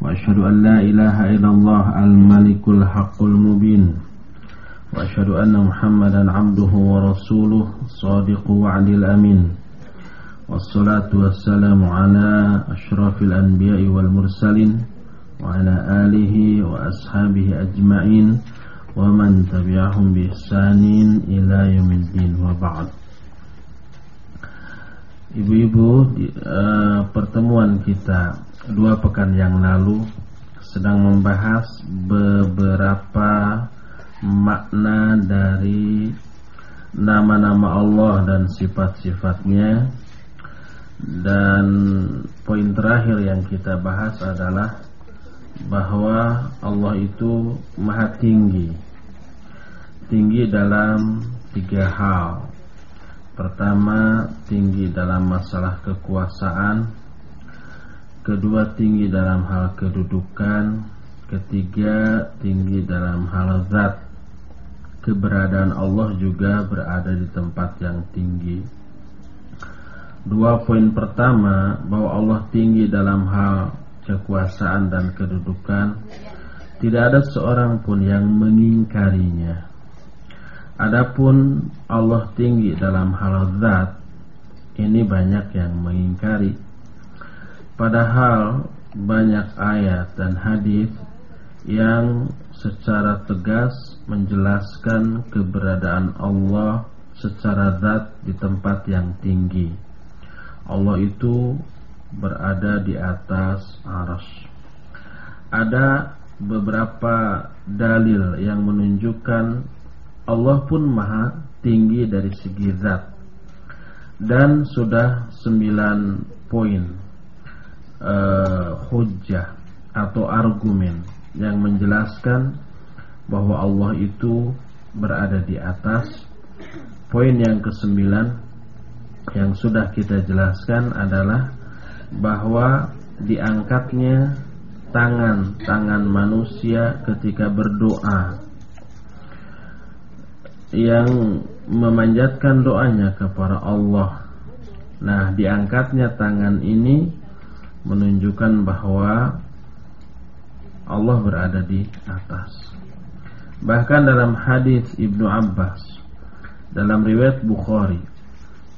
وأشهد أن لا إله إلا الله الملك الحق المبين وأشهد أن محمدا عبده ورسوله صادق وعد الأمين والصلاة والسلام على أشرف الأنبياء والمرسلين وعلى آله وأصحابه أجمعين ومن تبعهم بإحسان إلى يوم الدين وبعد. Ibu-ibu, uh, pertemuan kita dua pekan yang lalu sedang membahas beberapa makna dari nama-nama Allah dan sifat-sifatnya. Dan poin terakhir yang kita bahas adalah bahwa Allah itu maha tinggi. Tinggi dalam tiga hal. Pertama, tinggi dalam masalah kekuasaan Kedua, tinggi dalam hal kedudukan Ketiga, tinggi dalam hal zat. Keberadaan Allah juga berada di tempat yang tinggi. Dua poin pertama Bahwa Allah tinggi dalam hal kekuasaan dan kedudukan. Tidak ada seorang pun yang mengingkarinya. Adapun Allah tinggi dalam hal zat Ini banyak yang mengingkari Padahal banyak ayat dan hadis Yang secara tegas menjelaskan keberadaan Allah secara zat di tempat yang tinggi. Allah itu berada di atas aras Ada beberapa dalil yang menunjukkan Allah pun maha tinggi dari segi zat. Dan sudah sembilan poin uh, hujah atau argumen yang menjelaskan bahwa Allah itu berada di atas poin yang kesembilan yang sudah kita jelaskan adalah bahwa diangkatnya tangan-tangan manusia ketika berdoa yang memanjatkan doanya kepada Allah. Nah, diangkatnya tangan ini menunjukkan bahwa Allah berada di atas. Bahkan dalam hadis Ibnu Abbas dalam riwayat Bukhari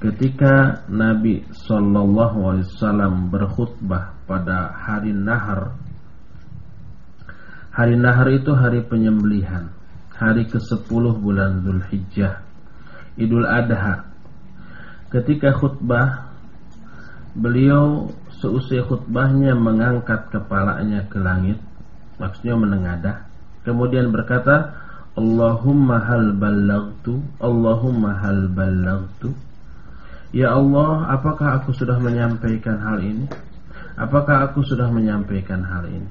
ketika Nabi sallallahu alaihi wasallam berkhutbah pada hari Nahar Hari Nahar itu hari penyembelihan hari ke-10 bulan Zulhijjah Idul Adha ketika khutbah beliau seusai khutbahnya mengangkat kepalanya ke langit maksudnya menengadah kemudian berkata Allahumma hal ballagtu Allahumma hal ballagtu. Ya Allah apakah aku sudah menyampaikan hal ini? Apakah aku sudah menyampaikan hal ini?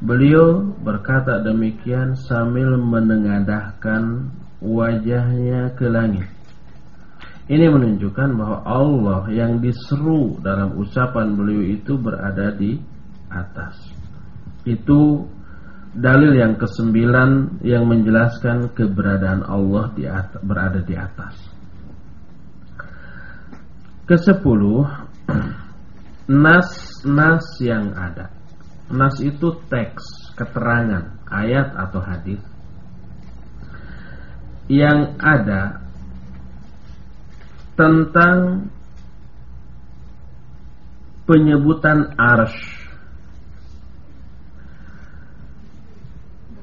Beliau berkata demikian sambil menengadahkan wajahnya ke langit. Ini menunjukkan bahwa Allah yang diseru dalam ucapan beliau itu berada di atas. Itu dalil yang kesembilan yang menjelaskan keberadaan Allah di atas, berada di atas. Kesepuluh, nas-nas yang ada. Nas itu teks, keterangan, ayat atau hadis yang ada tentang penyebutan arsh.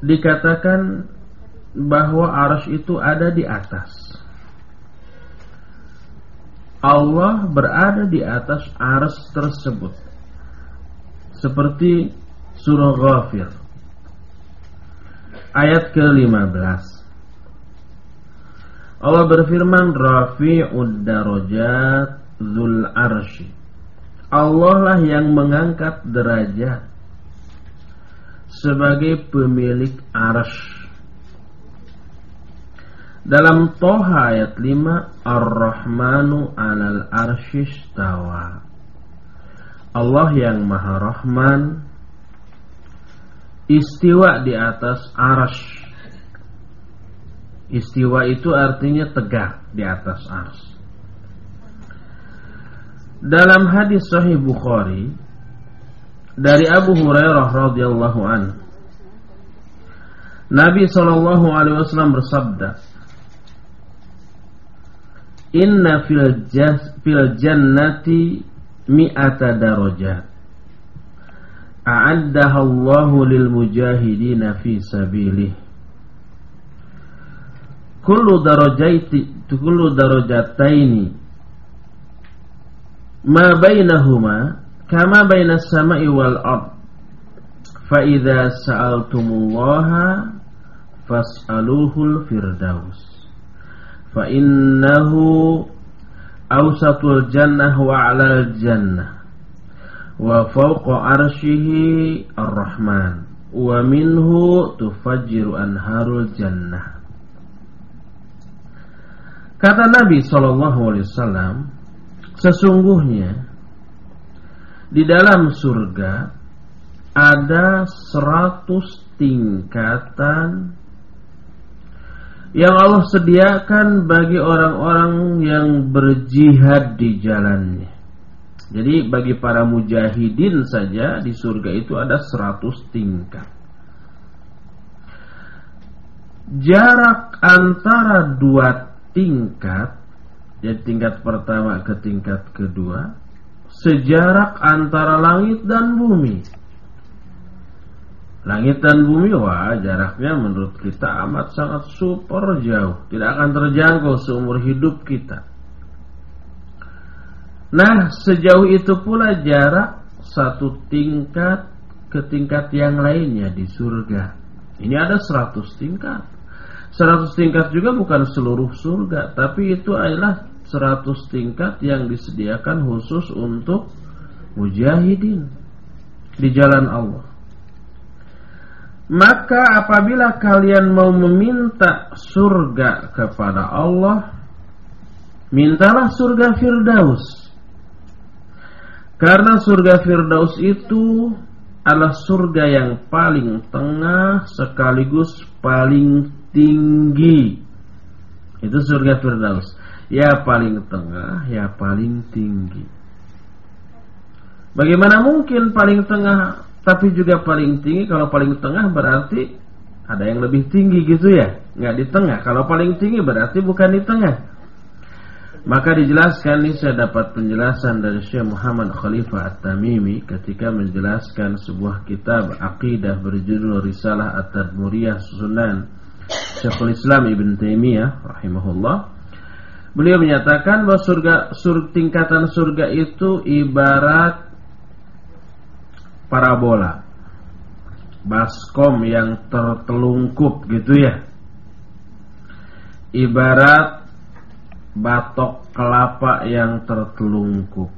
Dikatakan bahwa arsh itu ada di atas. Allah berada di atas arsh tersebut. Seperti surah Ghafir. Ayat ke-15 Allah berfirman Rafi'ud darajat Zul arshi. Allah lah yang mengangkat derajat Sebagai pemilik arsh. Dalam Toha ayat 5 Ar-Rahmanu alal arshistawa Allah yang maha rahman Istiwa di atas arash Istiwa itu artinya tegak di atas ars. Dalam hadis sahih Bukhari dari Abu Hurairah radhiyallahu an Nabi sallallahu alaihi wasallam bersabda Inna fil, jas, fil jannati mi'ata darajat A'addaha Allahu lil mujahidina fi sabilih Kullu darajaiti kullu darajataini ma bainahuma kama bainas sama'i wal ard. Fa idza sa'altumullaha fas'aluhul firdaus. Fa innahu awsatul jannah wa 'alal jannah wa fawqa arsyihi ar-rahman wa minhu tufajjiru anharul jannah kata Nabi sallallahu alaihi wasallam sesungguhnya di dalam surga ada seratus tingkatan yang Allah sediakan bagi orang-orang yang berjihad di jalannya. Jadi bagi para mujahidin saja di surga itu ada 100 tingkat. Jarak antara dua tingkat, jadi tingkat pertama ke tingkat kedua, sejarak antara langit dan bumi. Langit dan bumi wah jaraknya menurut kita amat sangat super jauh. Tidak akan terjangkau seumur hidup kita. Nah sejauh itu pula jarak satu tingkat ke tingkat yang lainnya di surga. Ini ada seratus tingkat Seratus tingkat juga bukan seluruh surga Tapi itu adalah seratus tingkat yang disediakan khusus untuk mujahidin Di jalan Allah. Maka apabila kalian mau meminta surga kepada Allah Mintalah surga Firdaus. Karena surga Firdaus itu adalah surga yang paling tengah sekaligus paling tinggi. Itu surga Firdaus. Ya paling tengah, ya paling tinggi. Bagaimana mungkin paling tengah tapi juga paling tinggi? Kalau paling tengah berarti ada yang lebih tinggi gitu ya? Nggak di tengah. Kalau paling tinggi berarti bukan di tengah maka dijelaskan ini saya dapat penjelasan dari Syekh Muhammad Khalifah At-Tamimi ketika menjelaskan sebuah kitab akidah berjudul Risalah At-Tadmuriyah Sunan Syekhul Islam Ibn Taimiyah rahimahullah. Beliau menyatakan bahwa surga sur, tingkatan surga itu ibarat parabola baskom yang tertelungkup gitu ya. Ibarat batok kelapa yang tertelungkup.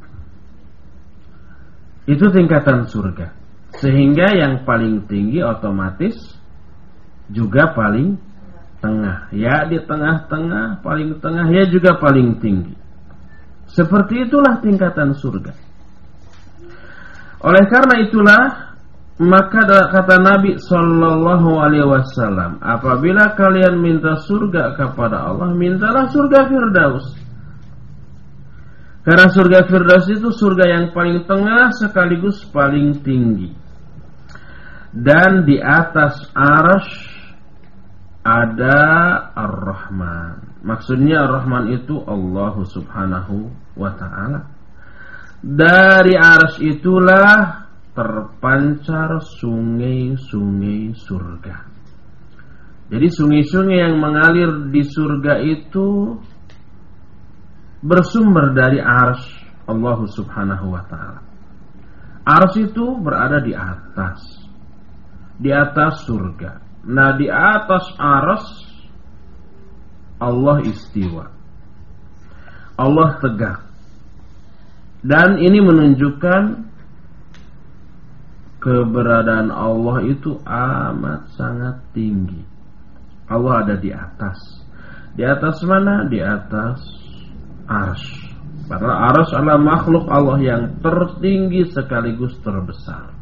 Itu tingkatan surga. Sehingga yang paling tinggi otomatis juga paling tengah. Ya di tengah-tengah paling tengah ya juga paling tinggi. Seperti itulah tingkatan surga. Oleh karena itulah maka kata Nabi Shallallahu Alaihi Wasallam, apabila kalian minta surga kepada Allah, mintalah surga Firdaus. Karena surga Firdaus itu surga yang paling tengah sekaligus paling tinggi. Dan di atas arash ada Ar-Rahman. Maksudnya Ar-Rahman itu Allah Subhanahu wa taala. Dari aras itulah terpancar sungai-sungai surga. Jadi sungai-sungai yang mengalir di surga itu bersumber dari ars Allah Subhanahu wa taala. Ars itu berada di atas. Di atas surga. Nah, di atas ars Allah istiwa. Allah tegak. Dan ini menunjukkan keberadaan Allah itu amat sangat tinggi. Allah ada di atas. Di atas mana? Di atas ars. Padahal ars adalah makhluk Allah yang tertinggi sekaligus terbesar.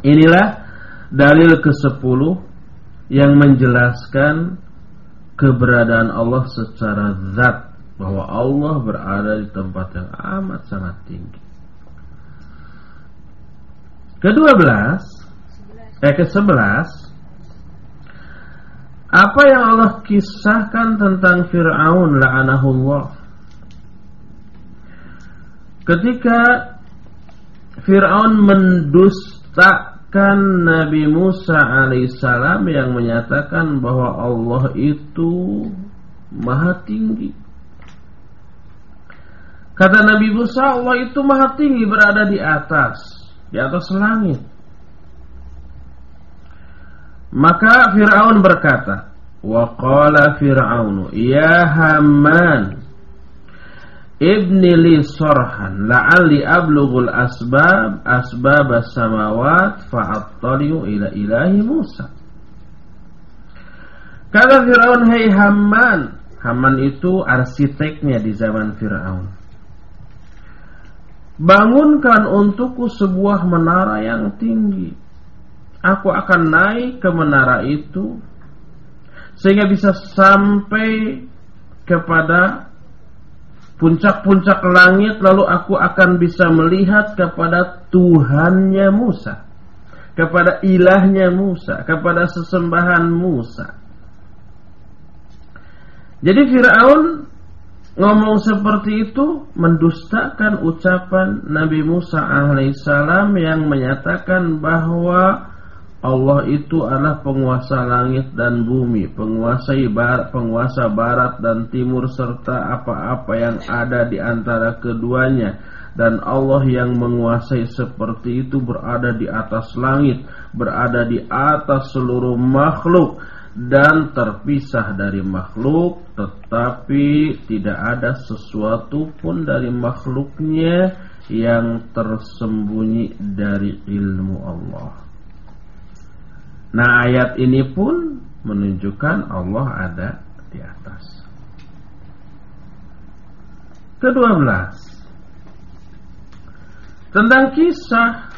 Inilah dalil ke-10 yang menjelaskan keberadaan Allah secara zat bahwa Allah berada di tempat yang amat sangat tinggi. Kedua belas, eh ke sebelas, apa yang Allah kisahkan tentang Fir'aun la'anahullah? Ketika Fir'aun mendustakan Nabi Musa alaihissalam yang menyatakan bahwa Allah itu maha tinggi. Kata Nabi Musa Allah itu maha tinggi berada di atas di atas langit. Maka Fir'aun berkata, Wa qala Fir'aun, Ya Haman, Ibni li sorhan, la'alli ablughul asbab, asbab as-samawat, fa'attaliu ila ilahi Musa. Kata Fir'aun, Hei Haman, Haman itu arsiteknya di zaman Fir'aun. Bangunkan untukku sebuah menara yang tinggi. Aku akan naik ke menara itu sehingga bisa sampai kepada puncak-puncak langit lalu aku akan bisa melihat kepada Tuhannya Musa, kepada ilahnya Musa, kepada sesembahan Musa. Jadi Firaun ngomong seperti itu mendustakan ucapan Nabi Musa alaihissalam yang menyatakan bahwa Allah itu adalah penguasa langit dan bumi, penguasa barat, penguasa barat dan timur serta apa-apa yang ada di antara keduanya. Dan Allah yang menguasai seperti itu berada di atas langit, berada di atas seluruh makhluk dan terpisah dari makhluk tetapi tidak ada sesuatu pun dari makhluknya yang tersembunyi dari ilmu Allah. Nah ayat ini pun menunjukkan Allah ada di atas. Kedua belas tentang kisah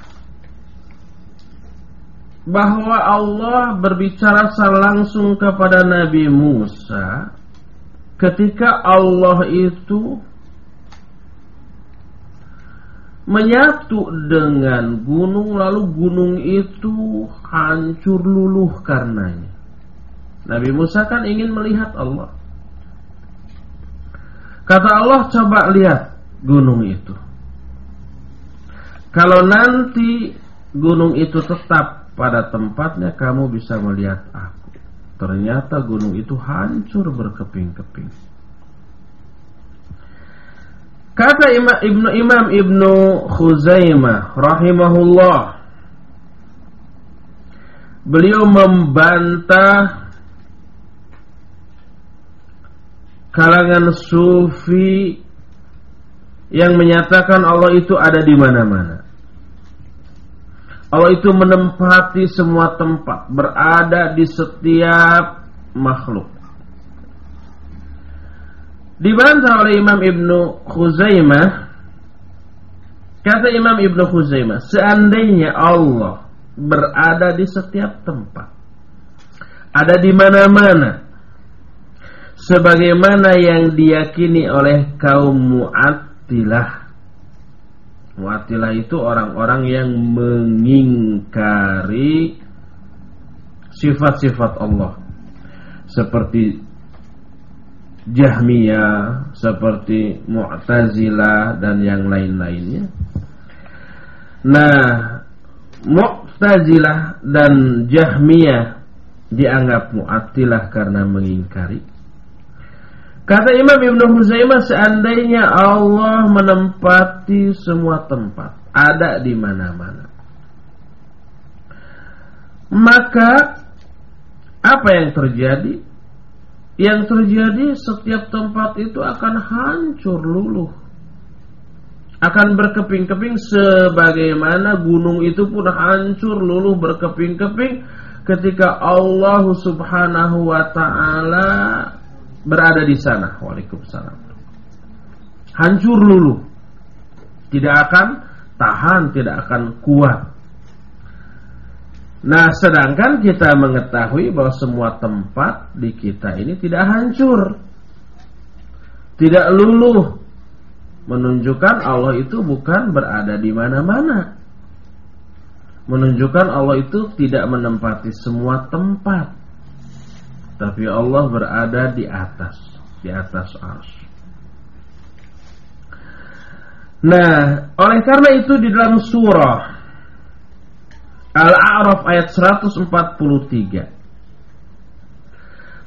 bahwa Allah berbicara langsung kepada Nabi Musa ketika Allah itu menyatu dengan gunung lalu gunung itu hancur luluh karenanya. Nabi Musa kan ingin melihat Allah. Kata Allah coba lihat gunung itu. Kalau nanti gunung itu tetap pada tempatnya kamu bisa melihat aku. Ternyata gunung itu hancur berkeping-keping. Kata Ibnu Imam Ibnu Khuzaimah rahimahullah Beliau membantah kalangan sufi yang menyatakan Allah itu ada di mana-mana. Allah itu menempati semua tempat, berada di setiap makhluk. Dibantah oleh Imam Ibnu Khuzaimah Kata Imam Ibnu Khuzaimah Seandainya Allah berada di setiap tempat Ada di mana-mana Sebagaimana yang diyakini oleh kaum Mu'attilah Mu'attilah itu orang-orang yang mengingkari sifat-sifat Allah seperti Jahmiyah, seperti Mu'tazilah dan yang lain-lainnya. Nah, Mu'tazilah dan Jahmiyah dianggap Mu'attilah karena mengingkari Kata Imam Ibn Huzaimah seandainya Allah menempati semua tempat, ada di mana-mana. Maka apa yang terjadi? Yang terjadi setiap tempat itu akan hancur luluh. Akan berkeping-keping sebagaimana gunung itu pun hancur luluh berkeping-keping ketika Allah Subhanahu wa taala berada di sana. Waalaikumsalam. Hancur lulu. Tidak akan tahan, tidak akan kuat. Nah, sedangkan kita mengetahui bahwa semua tempat di kita ini tidak hancur. Tidak luluh. Menunjukkan Allah itu bukan berada di mana-mana. menunjukkan Allah itu tidak menempati semua tempat tapi Allah berada di atas di atas ars. Nah, oleh karena itu di dalam surah Al-A'raf ayat 143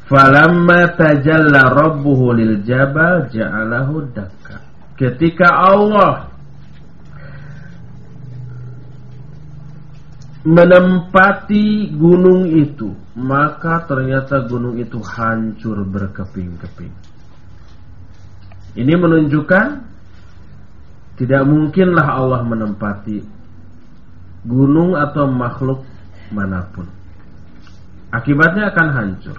Falamma tajalla rabbuhu lil jabal ja'alahu dakka. Ketika Allah menempati gunung itu, maka ternyata gunung itu hancur berkeping-keping. Ini menunjukkan tidak mungkinlah Allah menempati gunung atau makhluk mana pun. Akibatnya akan hancur.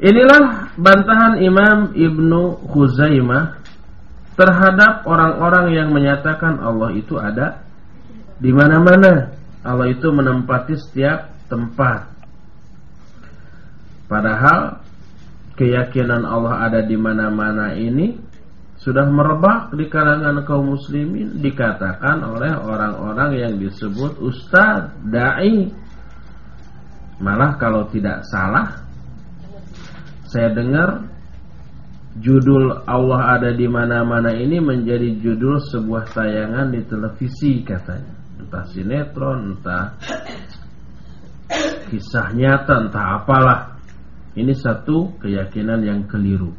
Inilah bantahan Imam Ibnu Khuzaimah terhadap orang-orang yang menyatakan Allah itu ada di mana-mana. Allah itu menempati setiap tempat. Padahal keyakinan Allah ada di mana-mana ini sudah merebak di kalangan kaum muslimin dikatakan oleh orang-orang yang disebut ustaz, dai. Malah kalau tidak salah saya dengar judul Allah ada di mana-mana ini menjadi judul sebuah tayangan di televisi katanya entah sinetron, entah kisah nyata, entah apalah. Ini satu keyakinan yang keliru.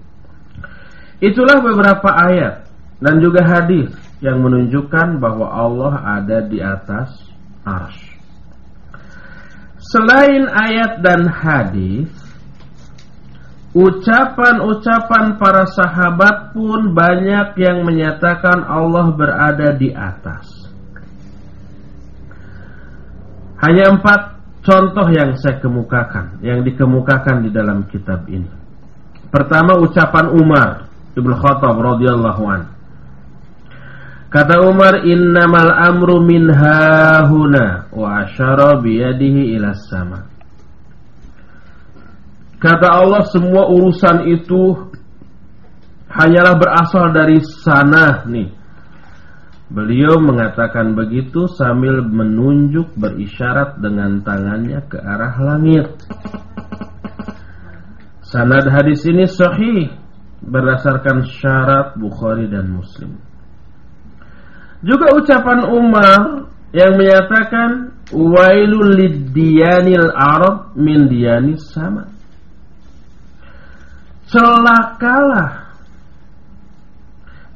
Itulah beberapa ayat dan juga hadis yang menunjukkan bahwa Allah ada di atas arsy. Selain ayat dan hadis, ucapan-ucapan para sahabat pun banyak yang menyatakan Allah berada di atas. Hanya empat contoh yang saya kemukakan, yang dikemukakan di dalam kitab ini. Pertama ucapan Umar Ibnu Khattab radhiyallahu an. Kata Umar, "Innamal amru min hahuna wa asyara biyadihi ila sama." Kata Allah, semua urusan itu hanyalah berasal dari sana nih Beliau mengatakan begitu sambil menunjuk berisyarat dengan tangannya ke arah langit. Sanad hadis ini sahih berdasarkan syarat Bukhari dan Muslim. Juga ucapan Umar yang menyatakan wailul liddiyanil arab min diyanis sama. Celakalah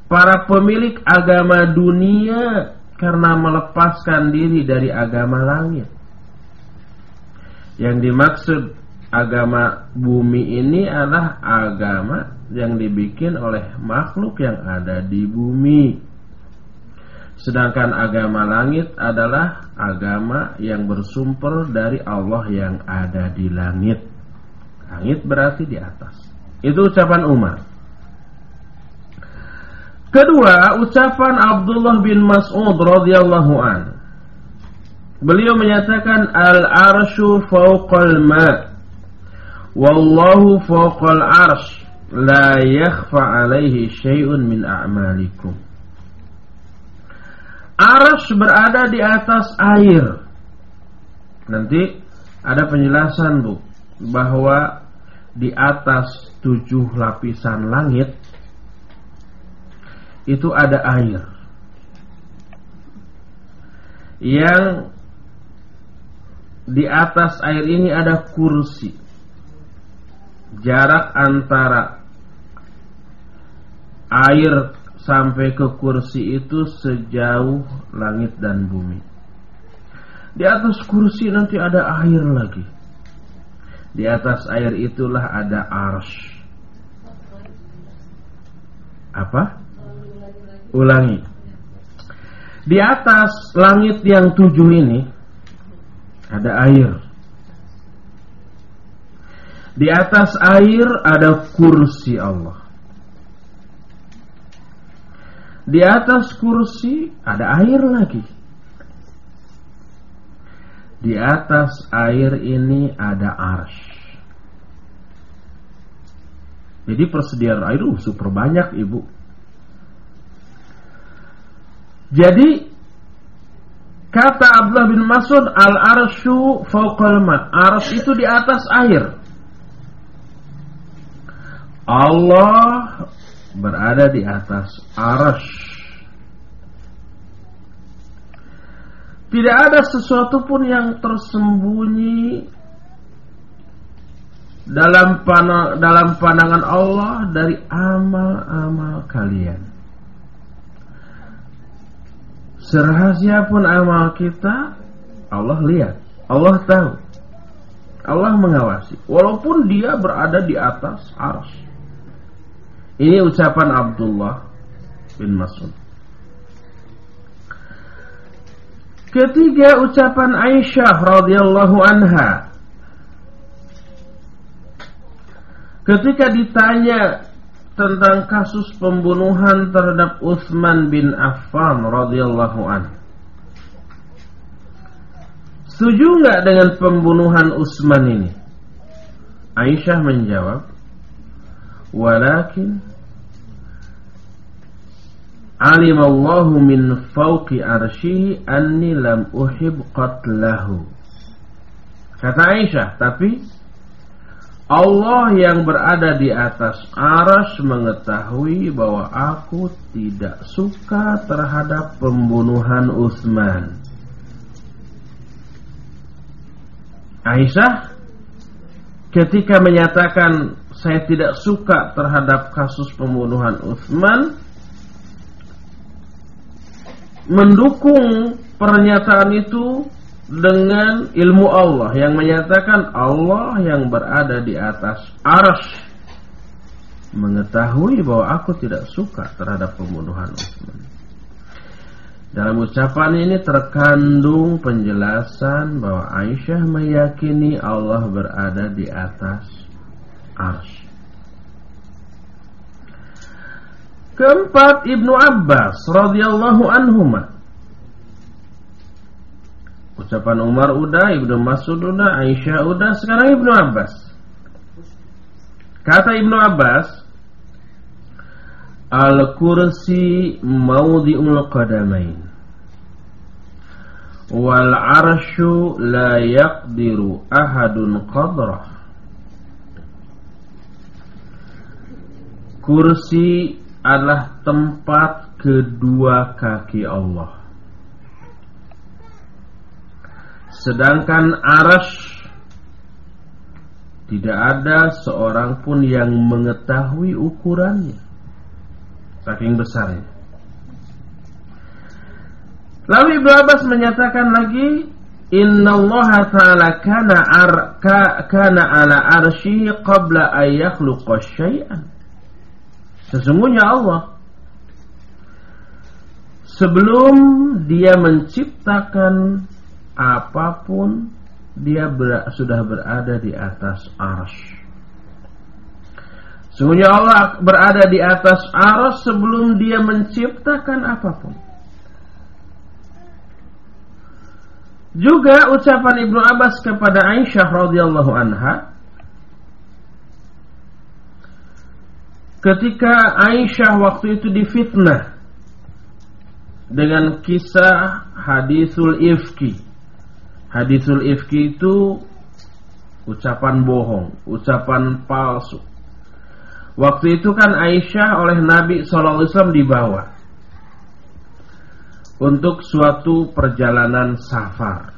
para pemilik agama dunia karena melepaskan diri dari agama langit. Yang dimaksud agama bumi ini adalah agama yang dibikin oleh makhluk yang ada di bumi. Sedangkan agama langit adalah agama yang bersumber dari Allah yang ada di langit. Langit berarti di atas. Itu ucapan Umar. Kedua, ucapan Abdullah bin Mas'ud radhiyallahu an. Beliau menyatakan al-arsyu fawqal ma. Wallahu fawqal arsh. La yakhfa alaihi syai'un min a'malikum. Arsh berada di atas air. Nanti ada penjelasan Bu bahwa di atas tujuh lapisan langit itu ada air. Yang di atas air ini ada kursi. Jarak antara air sampai ke kursi itu sejauh langit dan bumi. Di atas kursi nanti ada air lagi. Di atas air itulah ada arsh. Apa Ulangi. Di atas langit yang tujuh ini ada air. Di atas air ada kursi Allah. Di atas kursi ada air lagi. Di atas air ini ada arsh. Jadi persediaan air uh, super banyak ibu. Jadi Kata Abdullah bin Mas'ud, al-arsyu fauqal ma. Itu di atas air. Allah berada di atas arsy. Tidak ada sesuatu pun yang tersembunyi dalam pana, dalam pandangan Allah dari amal-amal kalian. Serahasia pun amal kita Allah lihat, Allah tahu. Allah mengawasi walaupun dia berada di atas ars. Ini ucapan Abdullah bin Mas'ud. Ketiga ucapan Aisyah radhiyallahu anha ketika ditanya tentang kasus pembunuhan terhadap Utsman bin Affan radhiyallahu an. Setuju nggak dengan pembunuhan Utsman ini? Aisyah menjawab, "Walakin alim Allah min fawqi arsyihi anni lam uhib qatlahu." Kata Aisyah, tapi Allah yang berada di atas aras mengetahui bahwa aku tidak suka terhadap pembunuhan Utsman. Aisyah ketika menyatakan saya tidak suka terhadap kasus pembunuhan Utsman mendukung pernyataan itu dengan ilmu Allah yang menyatakan Allah yang berada di atas aras mengetahui bahwa aku tidak suka terhadap pembunuhan Utsman. Dalam ucapan ini terkandung penjelasan bahwa Aisyah meyakini Allah berada di atas ars. Keempat Ibnu Abbas radhiyallahu anhumah Ucapan Umar udah, Ibnu Mas'ud udah, Aisyah udah, sekarang Ibnu Abbas. Kata Ibnu Abbas, Al-kursi maudhi'ul qadamain. Wal arsyu la yaqdiru ahadun qadrah. Kursi adalah tempat kedua kaki Allah. Sedangkan aras tidak ada seorang pun yang mengetahui ukurannya. Saking besarnya. Lalu Ibnu Abbas menyatakan lagi, Inna Allah Ta'ala kana, ar, ka, kana ala arsy qabla an yakhluqa syai'an. Sesungguhnya Allah sebelum dia menciptakan apa pun dia ber, sudah berada di atas arsh. Sungguhnya Allah berada di atas arsh sebelum dia menciptakan apa pun. Juga ucapan Ibnu Abbas kepada Aisyah radhiyallahu anha ketika Aisyah waktu itu difitnah dengan kisah hadisul ifki Hadisul ifki itu ucapan bohong, ucapan palsu. Waktu itu kan Aisyah oleh Nabi SAW dibawa untuk suatu perjalanan safar.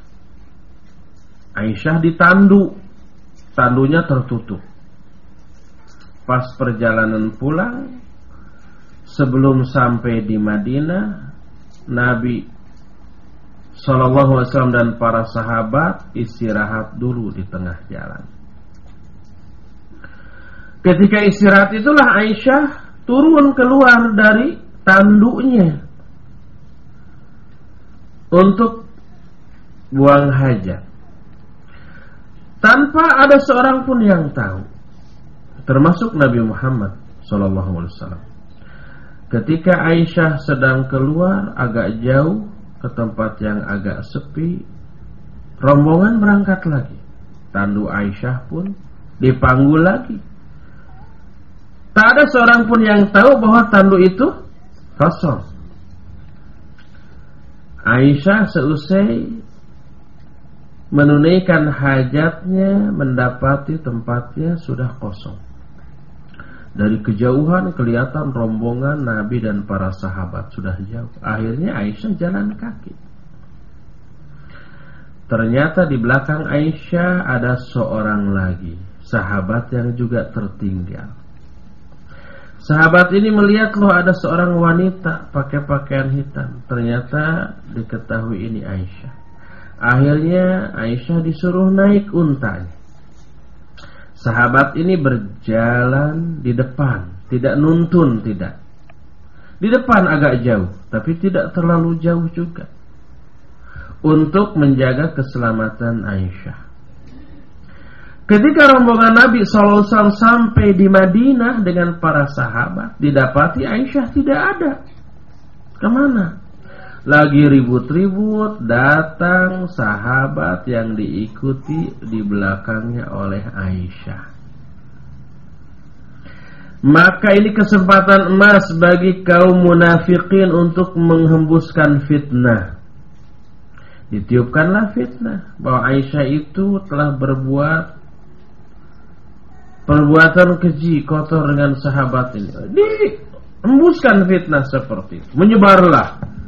Aisyah ditandu, tandunya tertutup. Pas perjalanan pulang, sebelum sampai di Madinah, Nabi Sallallahu Alaihi Wasallam dan para sahabat istirahat dulu di tengah jalan. Ketika istirahat itulah Aisyah turun keluar dari tanduknya untuk buang hajat. Tanpa ada seorang pun yang tahu, termasuk Nabi Muhammad Sallallahu Alaihi Wasallam. Ketika Aisyah sedang keluar agak jauh ke tempat yang agak sepi. Rombongan berangkat lagi. Tandu Aisyah pun dipanggul lagi. Tak ada seorang pun yang tahu bahwa tandu itu kosong. Aisyah seusai menunaikan hajatnya mendapati tempatnya sudah kosong. Dari kejauhan kelihatan rombongan Nabi dan para sahabat sudah jauh. Akhirnya Aisyah jalan kaki. Ternyata di belakang Aisyah ada seorang lagi, sahabat yang juga tertinggal. Sahabat ini melihat loh ada seorang wanita pakai pakaian hitam. Ternyata diketahui ini Aisyah. Akhirnya Aisyah disuruh naik untanya. Sahabat ini berjalan di depan, tidak nuntun, tidak. Di depan agak jauh, tapi tidak terlalu jauh juga. Untuk menjaga keselamatan Aisyah. Ketika rombongan Nabi SAW sampai di Madinah dengan para sahabat, didapati Aisyah tidak ada. Ke mana? Lagi ribut-ribut datang sahabat yang diikuti di belakangnya oleh Aisyah. Maka ini kesempatan emas bagi kaum munafikin untuk menghembuskan fitnah. Ditiupkanlah fitnah bahwa Aisyah itu telah berbuat perbuatan keji kotor dengan sahabat ini. Dihembuskan fitnah seperti itu. Menyebarlah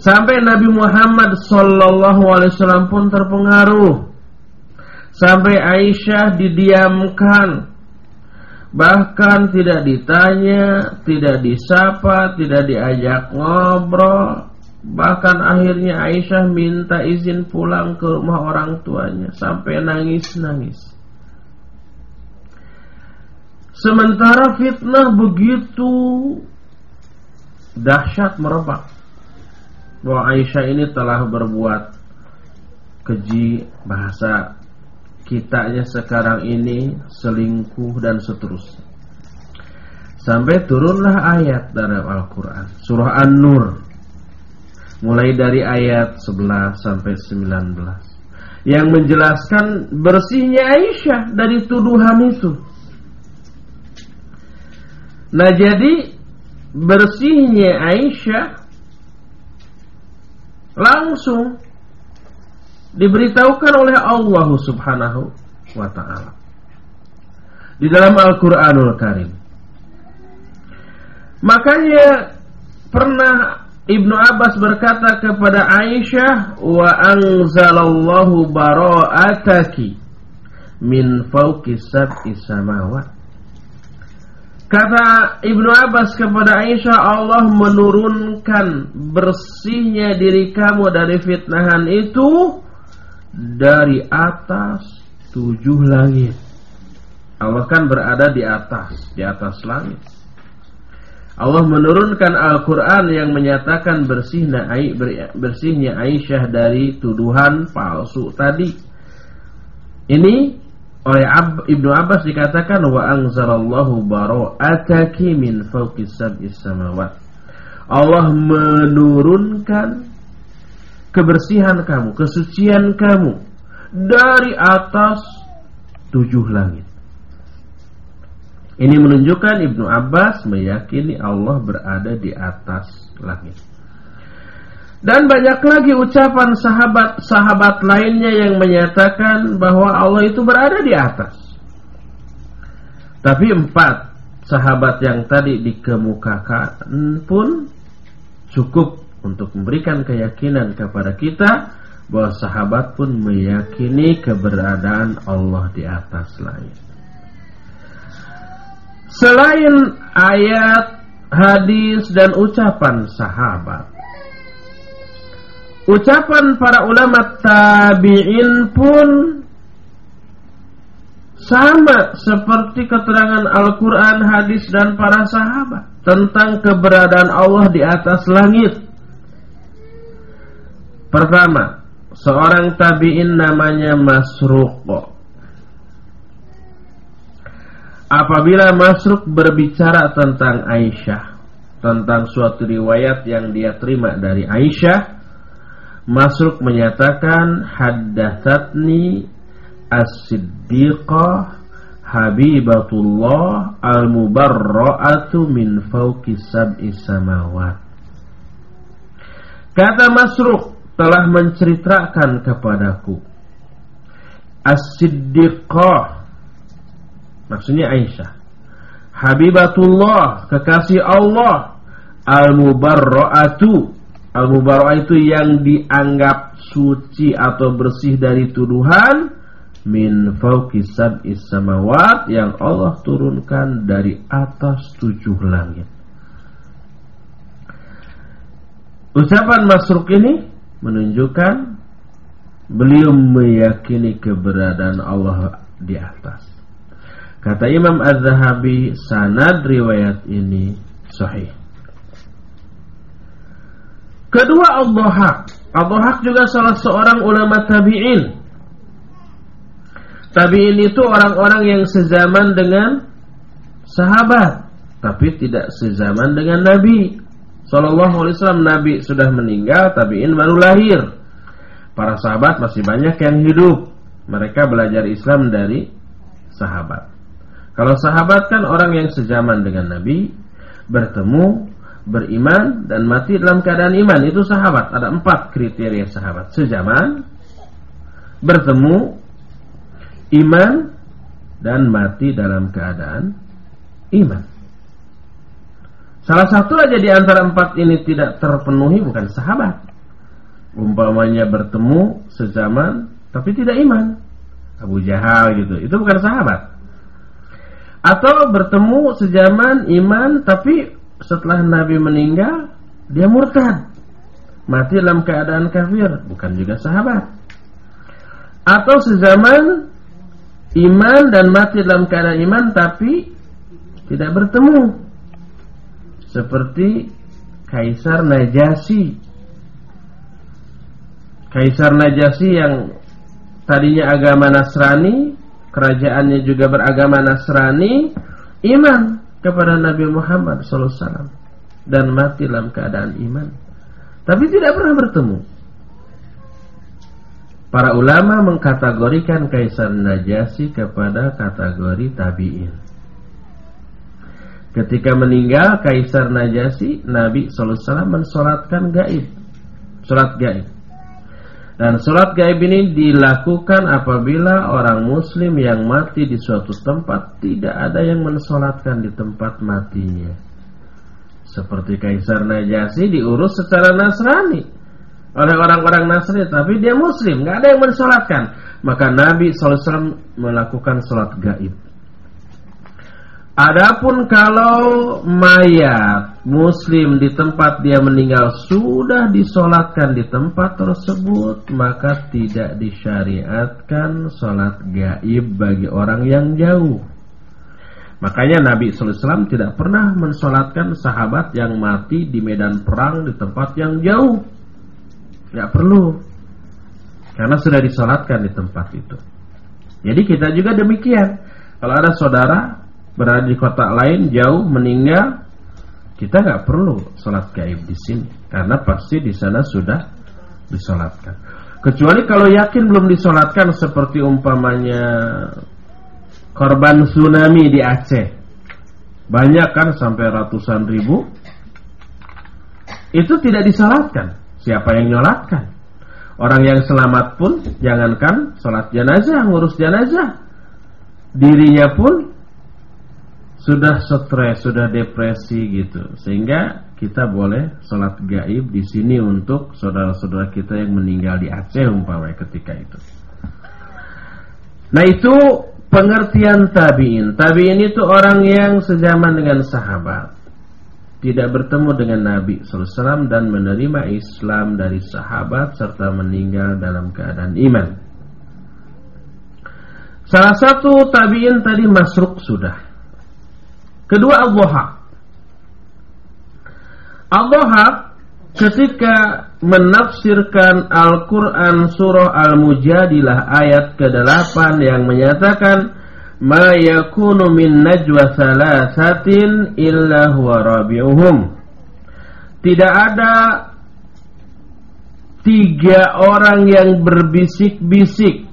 Sampai Nabi Muhammad Sallallahu Alaihi Wasallam pun terpengaruh. Sampai Aisyah didiamkan. Bahkan tidak ditanya, tidak disapa, tidak diajak ngobrol. Bahkan akhirnya Aisyah minta izin pulang ke rumah orang tuanya sampai nangis-nangis. Sementara fitnah begitu dahsyat merebak bahwa Aisyah ini telah berbuat keji bahasa kitanya sekarang ini selingkuh dan seterusnya. Sampai turunlah ayat dalam Al-Quran Surah An-Nur. Mulai dari ayat 11 sampai 19 Yang menjelaskan bersihnya Aisyah dari tuduhan itu. Nah jadi bersihnya Aisyah langsung diberitahukan oleh Allah Subhanahu wa taala. Di dalam Al-Qur'anul Karim. Makanya pernah Ibnu Abbas berkata kepada Aisyah wa anzalallahu bara'ataki min fawqi sab'i samawat Kata Ibnu Abbas kepada Aisyah Allah menurunkan bersihnya diri kamu dari fitnahan itu dari atas tujuh langit. Allah kan berada di atas, di atas langit. Allah menurunkan Al-Quran yang menyatakan bersihnya, Aisyah dari tuduhan palsu tadi. Ini oleh Ab, Ibnu Abbas dikatakan wa anzalallahu bara'ataki min fawqi sab'is samawat. Allah menurunkan kebersihan kamu, kesucian kamu dari atas tujuh langit. Ini menunjukkan Ibnu Abbas meyakini Allah berada di atas langit. Dan banyak lagi ucapan sahabat-sahabat lainnya yang menyatakan bahwa Allah itu berada di atas. Tapi empat sahabat yang tadi dikemukakan pun cukup untuk memberikan keyakinan kepada kita bahwa sahabat pun meyakini keberadaan Allah di atas langit. Selain ayat, hadis dan ucapan sahabat, Ucapan para ulama tabi'in pun sama seperti keterangan Al-Quran, hadis dan para sahabat tentang keberadaan Allah di atas langit. Pertama, seorang tabi'in namanya Masruq. Apabila Masruq berbicara tentang Aisyah, tentang suatu riwayat yang dia terima dari Aisyah, Masruk menyatakan haddatsatni as-siddiqah habibatullah al-mubarra'atu min fawqi sab'i samawat. Kata Masruq telah menceritakan kepadaku As-Siddiqah Maksudnya Aisyah Habibatullah Kekasih Allah Al-Mubarra'atu Al-Mubarra'ah itu yang dianggap suci atau bersih dari tuduhan Min fauqis sab'is samawat Yang Allah turunkan dari atas tujuh langit Ucapan Masruk ini menunjukkan beliau meyakini keberadaan Allah di atas. Kata Imam Az-Zahabi, sanad riwayat ini sahih. Kedua Al-Dhahak. Al-Dhahak juga salah seorang ulama tabi'in. Tabi'in itu orang-orang yang sezaman dengan sahabat, tapi tidak sezaman dengan Nabi. Sallallahu alaihi wasallam Nabi sudah meninggal, tabi'in baru lahir. Para sahabat masih banyak yang hidup. Mereka belajar Islam dari sahabat. Kalau sahabat kan orang yang sejaman dengan Nabi, bertemu, beriman dan mati dalam keadaan iman. Itu sahabat. Ada empat kriteria sahabat. Sejaman, bertemu, iman dan mati dalam keadaan iman. Salah satu aja di antara empat ini tidak terpenuhi bukan sahabat. Umpamanya bertemu sezaman tapi tidak iman. Abu Jahal gitu. Itu bukan sahabat. Atau bertemu sezaman iman tapi setelah Nabi meninggal dia murtad. Mati dalam keadaan kafir, bukan juga sahabat. Atau sezaman iman dan mati dalam keadaan iman tapi tidak bertemu seperti Kaisar Najasi. Kaisar Najasi yang tadinya agama Nasrani, kerajaannya juga beragama Nasrani, iman kepada Nabi Muhammad SAW dan mati dalam keadaan iman. Tapi tidak pernah bertemu. Para ulama mengkategorikan Kaisar Najasi kepada kategori tabi'in. Ketika meninggal Kaisar Najasi, Nabi SAW mensolatkan gaib. Solat gaib. Dan solat gaib ini dilakukan apabila orang muslim yang mati di suatu tempat tidak ada yang mensolatkan di tempat matinya. Seperti Kaisar Najasi diurus secara Nasrani oleh orang-orang Nasrani, tapi dia muslim, nggak ada yang mensolatkan. Maka Nabi SAW melakukan solat gaib. Adapun kalau mayat muslim di tempat dia meninggal sudah disolatkan di tempat tersebut maka tidak disyariatkan solat gaib bagi orang yang jauh. Makanya Nabi SAW tidak pernah mensolatkan sahabat yang mati di medan perang di tempat yang jauh. Tidak perlu. Karena sudah disolatkan di tempat itu. Jadi kita juga demikian. Kalau ada saudara berada di kota lain jauh meninggal, kita nggak perlu sholat gaib di sini karena pasti di sana sudah disolatkan. Kecuali kalau yakin belum disolatkan seperti umpamanya korban tsunami di Aceh, banyak kan sampai ratusan ribu, itu tidak disolatkan. Siapa yang nyolatkan? Orang yang selamat pun jangankan sholat jenazah, ngurus jenazah, dirinya pun sudah stres, sudah depresi gitu. Sehingga kita boleh sholat gaib di sini untuk saudara-saudara kita yang meninggal di Aceh umpamanya ketika itu. Nah itu pengertian tabiin. Tabiin itu orang yang sejaman dengan sahabat. Tidak bertemu dengan Nabi SAW dan menerima Islam dari sahabat serta meninggal dalam keadaan iman. Salah satu tabiin tadi masruk sudah. Kedua Al-Dhuha. Ketika menafsirkan Al-Quran surah Al-Mujadilah ayat ke-8 yang menyatakan ma yakunu min najwa salasatin illa huwa rabi'uhum tidak ada tiga orang yang berbisik-bisik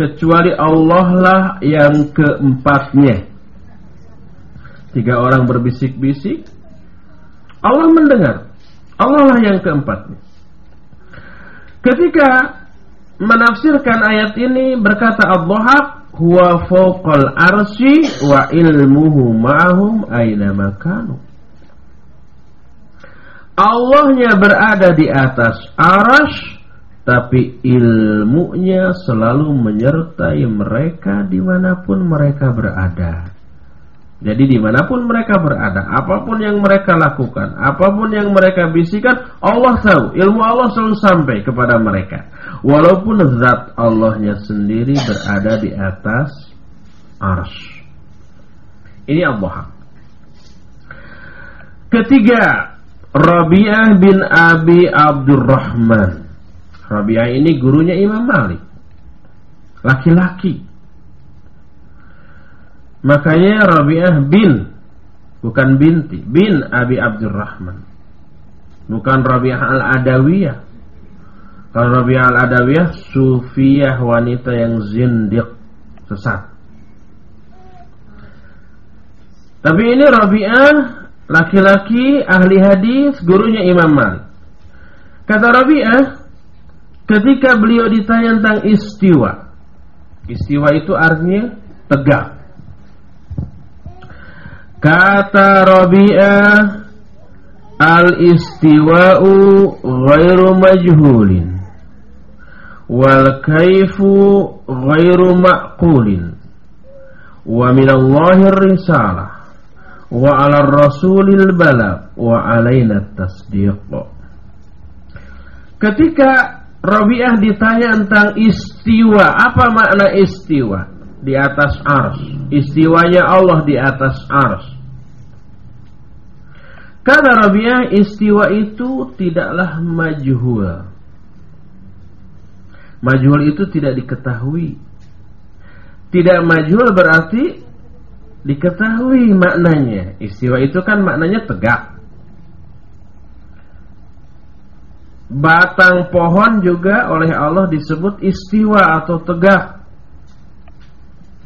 kecuali Allah lah yang keempatnya Tiga orang berbisik-bisik. Allah mendengar. Allah lah yang keempatnya. Ketika menafsirkan ayat ini berkata Al-Dhahab huwa fawqal arsy wa ilmuhu ma'hum aina makanu. Allahnya berada di atas arash tapi ilmunya selalu menyertai mereka di mana pun mereka berada. Jadi di mana pun mereka berada, apa pun yang mereka lakukan, apa pun yang mereka bisikan, Allah tahu. Ilmu Allah selalu sampai kepada mereka. Walaupun zat Allahnya sendiri berada di atas ars. Ini Allah. Ketiga, Rabi'ah bin Abi Abdurrahman. Rabi'ah ini gurunya Imam Malik. Laki-laki Makanya Rabi'ah bin bukan binti, bin Abi Abdurrahman. Bukan Rabi'ah Al-Adawiyah. Kalau Rabi'ah Al-Adawiyah sufiyah wanita yang zindiq, sesat. Tapi ini Rabi'ah laki-laki ahli hadis, gurunya Imam Malik. Kata Rabi'ah, ketika beliau ditanya tentang istiwa. Istiwa itu artinya tegak Kata Rabi'ah Al-istiwa'u ghairu majhulin Wal kaifu ghairu ma'qulin Wa minallahir risalah Wa ala rasulil balak Wa alaina tasdiq Ketika Rabi'ah ditanya tentang istiwa Apa makna istiwa? Di atas ars. Istiwanya Allah di atas ars. Kata Rabi'ah istiwa itu tidaklah majhul. Majhul itu tidak diketahui. Tidak majhul berarti diketahui maknanya. Istiwa itu kan maknanya tegak. Batang pohon juga oleh Allah disebut istiwa atau tegak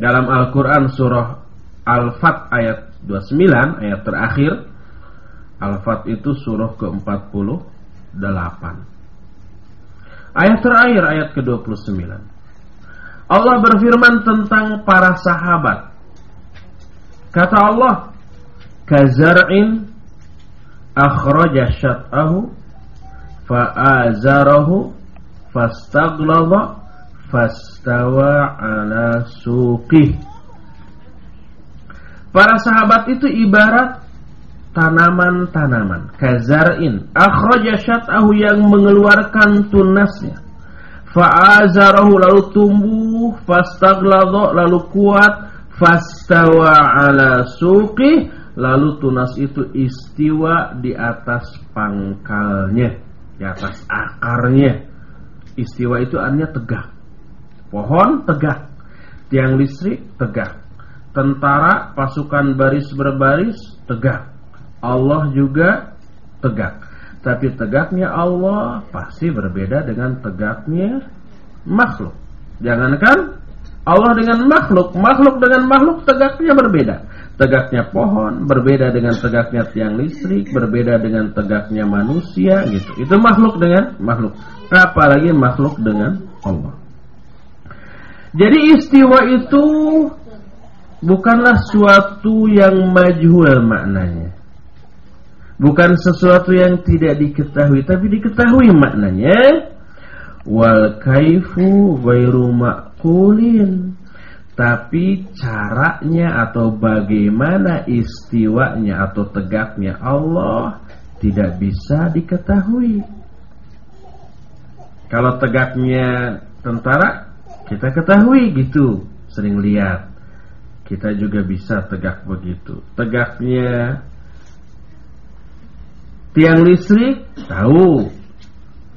dalam Al-Quran surah Al-Fat ayat 29 ayat terakhir Al-Fat itu surah ke-48 ayat terakhir ayat ke-29 Allah berfirman tentang para sahabat. Kata Allah kazar'in akhraja syat'ahu fa'azarahu fastagladha fastawa ala suqih. Para sahabat itu ibarat tanaman-tanaman kazar'in. Akhraja syat'ahu yang mengeluarkan tunasnya. Fa'azarahu lalu tumbuh. Fastagladha lalu kuat. Fastawa ala suqih. Lalu tunas itu istiwa di atas pangkalnya di atas akarnya. Istiwa itu artinya tegak Pohon tegak, tiang listrik tegak, tentara pasukan baris berbaris tegak, Allah juga tegak. Tapi tegaknya Allah pasti berbeda dengan tegaknya makhluk. Jangankan Allah dengan makhluk, makhluk dengan makhluk tegaknya berbeda. Tegaknya pohon berbeda dengan tegaknya tiang listrik, berbeda dengan tegaknya manusia gitu. Itu makhluk dengan makhluk. Apalagi makhluk dengan Allah. Jadi istiwa itu bukanlah suatu yang majhul maknanya. Bukan sesuatu yang tidak diketahui, tapi diketahui maknanya. Wal kaifu ghairu ma'kulin. Tapi caranya atau bagaimana istiwanya atau tegaknya Allah tidak bisa diketahui. Kalau tegaknya tentara kita ketahui gitu, sering lihat. Kita juga bisa tegak begitu. Tegaknya tiang listrik tahu.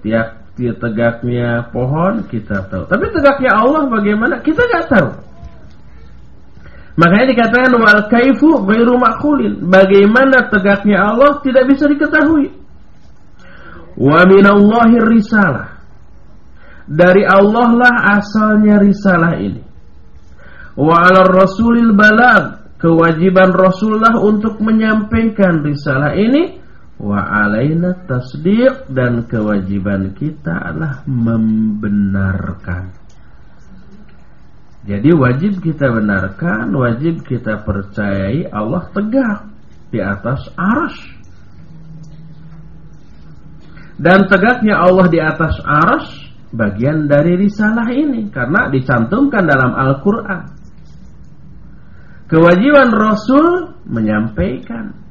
Tiap tegaknya pohon kita tahu. Tapi tegaknya Allah bagaimana? Kita nggak tahu. Makanya dikatakan wal kaifu ghairu ma'qulin. Bagaimana tegaknya Allah tidak bisa diketahui. Wa minallahir risalah dari Allah lah asalnya risalah ini. Wa 'ala rasulil balag, kewajiban Rasulullah untuk menyampaikan risalah ini wa alaina tasdiq dan kewajiban kita adalah membenarkan. Jadi wajib kita benarkan, wajib kita percayai Allah tegak di atas aras. Dan tegaknya Allah di atas aras bagian dari risalah ini karena dicantumkan dalam Al-Quran. Kewajiban Rasul menyampaikan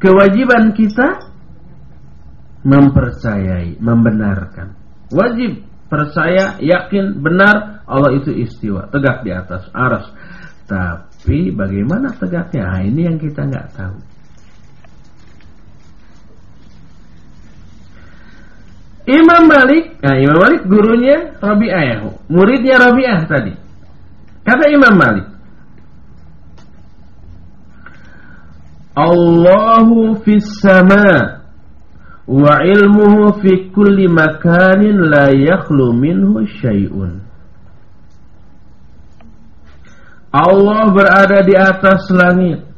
Kewajiban kita mempercayai, membenarkan. Wajib percaya, yakin, benar Allah itu istiwa, tegak di atas aras. Tapi bagaimana tegaknya? Nah, ini yang kita nggak tahu. Imam Malik, nah Imam Malik gurunya Rabi'ah ya, muridnya Rabi'ah tadi. Kata Imam Malik, Allahu fis sama wa ilmuhu fi kulli makanin la yakhlu minhu syai'un. Allah berada di atas langit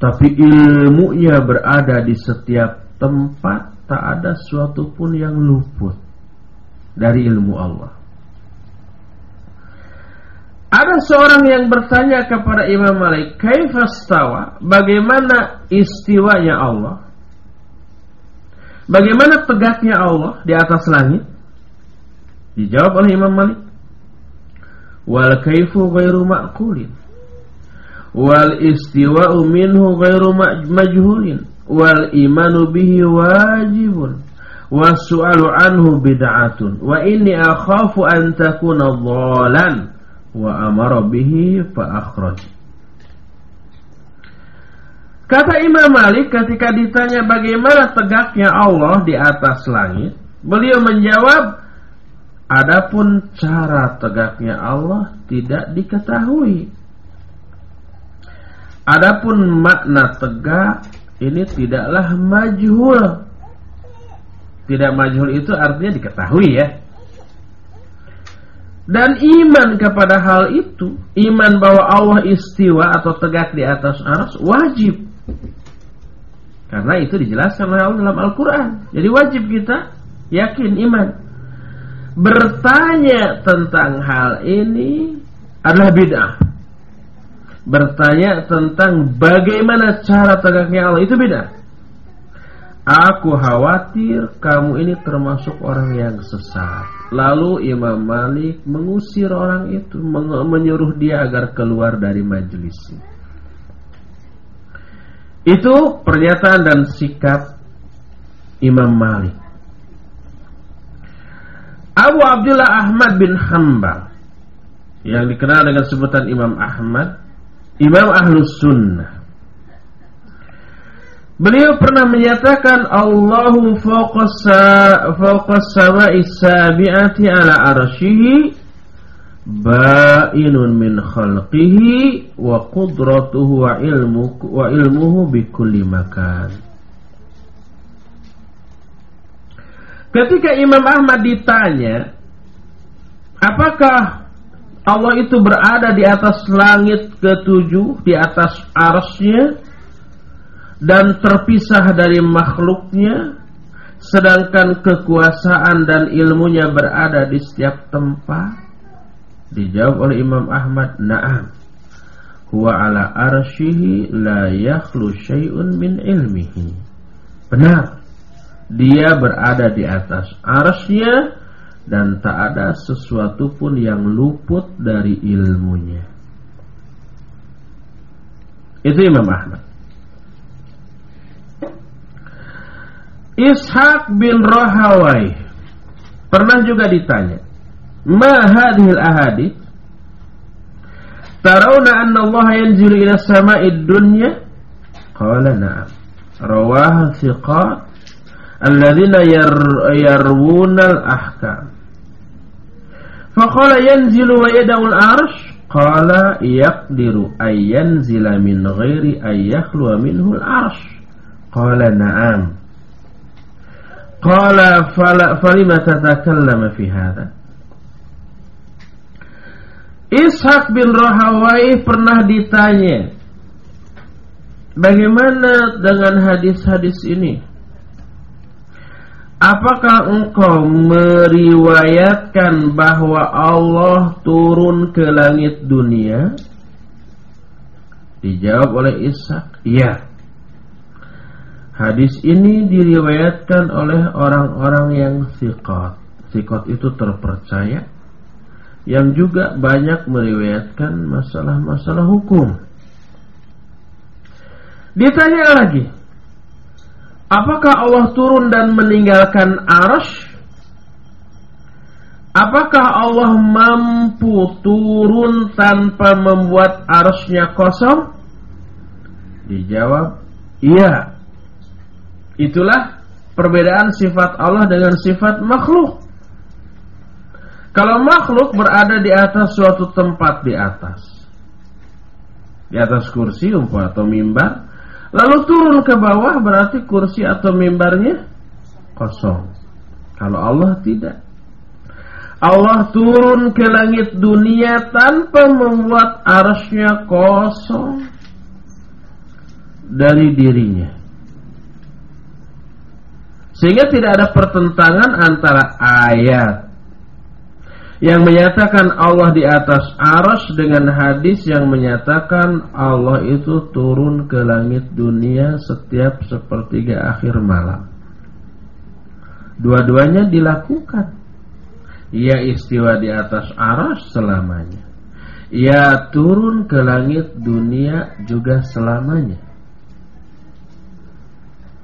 tapi ilmunya berada di setiap tempat tak ada suatu pun yang luput dari ilmu Allah. Ada seorang yang bertanya kepada Imam Malik, "Kaifastawa? Bagaimana istiwanya Allah? Bagaimana tegaknya Allah di atas langit?" Dijawab oleh Imam Malik, "Wal kaifu ghairu ma'qulin." Wal istiwa'u minhu ghairu majhulin wal imanu bihi wajibun wasu'alu anhu bid'atun wa inni akhafu an takuna dhalan wa amara bihi fa akhraj. Kata Imam Malik ketika ditanya bagaimana tegaknya Allah di atas langit, beliau menjawab, adapun cara tegaknya Allah tidak diketahui. Adapun makna tegak ini tidaklah majhul. Tidak majhul itu artinya diketahui ya. Dan iman kepada hal itu, iman bahwa Allah istiwa atau tegak di atas aras wajib. Karena itu dijelaskan oleh Allah dalam Al-Quran. Jadi wajib kita yakin iman. Bertanya tentang hal ini adalah bid'ah. Bertanya tentang bagaimana cara tegaknya Allah itu bid'ah. Aku khawatir kamu ini termasuk orang yang sesat. Lalu Imam Malik mengusir orang itu, menyuruh dia agar keluar dari majelis. Itu pernyataan dan sikap Imam Malik. Abu Abdullah Ahmad bin Hambal yang dikenal dengan sebutan Imam Ahmad, Imam Ahlus Sunnah Beliau pernah menyatakan Allahu fawqas sama'i sabi'ati ala arsyihi ba'inun min khalqihi wa qudratuhu wa ilmuhu wa ilmuhu bi kulli makan. Ketika Imam Ahmad ditanya, apakah Allah itu berada di atas langit ketujuh, di atas arsnya? dan terpisah dari makhluknya sedangkan kekuasaan dan ilmunya berada di setiap tempat dijawab oleh Imam Ahmad na'am huwa ala arsyihi la yakhlu syai'un min ilmihi benar dia berada di atas arsnya dan tak ada sesuatu pun yang luput dari ilmunya itu Imam Ahmad Ishaq bin Rahawai pernah juga ditanya, "Ma hadhil ahadith?" Tarawna anna Allah yanzilu ila sama'id dunya? Qala na'am. Rawaha thiqat alladhina yar, yarwuna al-ahkam. Faqala yanzilu wa yada'u al-arsh? Qala yaqdiru ay yanzila min ghairi ay yakhluwa minhu al-arsh. Qala na'am. Qala falima tatakallama fi hadha Ishaq bin Rahawai pernah ditanya bagaimana dengan hadis-hadis ini? Apakah engkau meriwayatkan bahwa Allah turun ke langit dunia? Dijawab oleh Ishak, iya. Hadis ini diriwayatkan oleh orang-orang yang sikot. Sikot itu terpercaya. Yang juga banyak meriwayatkan masalah-masalah hukum. Ditanya lagi, apakah Allah turun dan meninggalkan arash? Apakah Allah mampu turun tanpa membuat arusnya kosong? Dijawab, iya. Itulah perbedaan sifat Allah dengan sifat makhluk. Kalau makhluk berada di atas suatu tempat di atas. Di atas kursi umpah atau mimbar. Lalu turun ke bawah berarti kursi atau mimbarnya kosong. Kalau Allah tidak. Allah turun ke langit dunia tanpa membuat arasnya kosong dari dirinya. Sehingga tidak ada pertentangan antara ayat yang menyatakan Allah di atas aras dengan hadis yang menyatakan Allah itu turun ke langit dunia setiap sepertiga akhir malam. Dua-duanya dilakukan ia istiwa di atas aras selamanya. Ia turun ke langit dunia juga selamanya.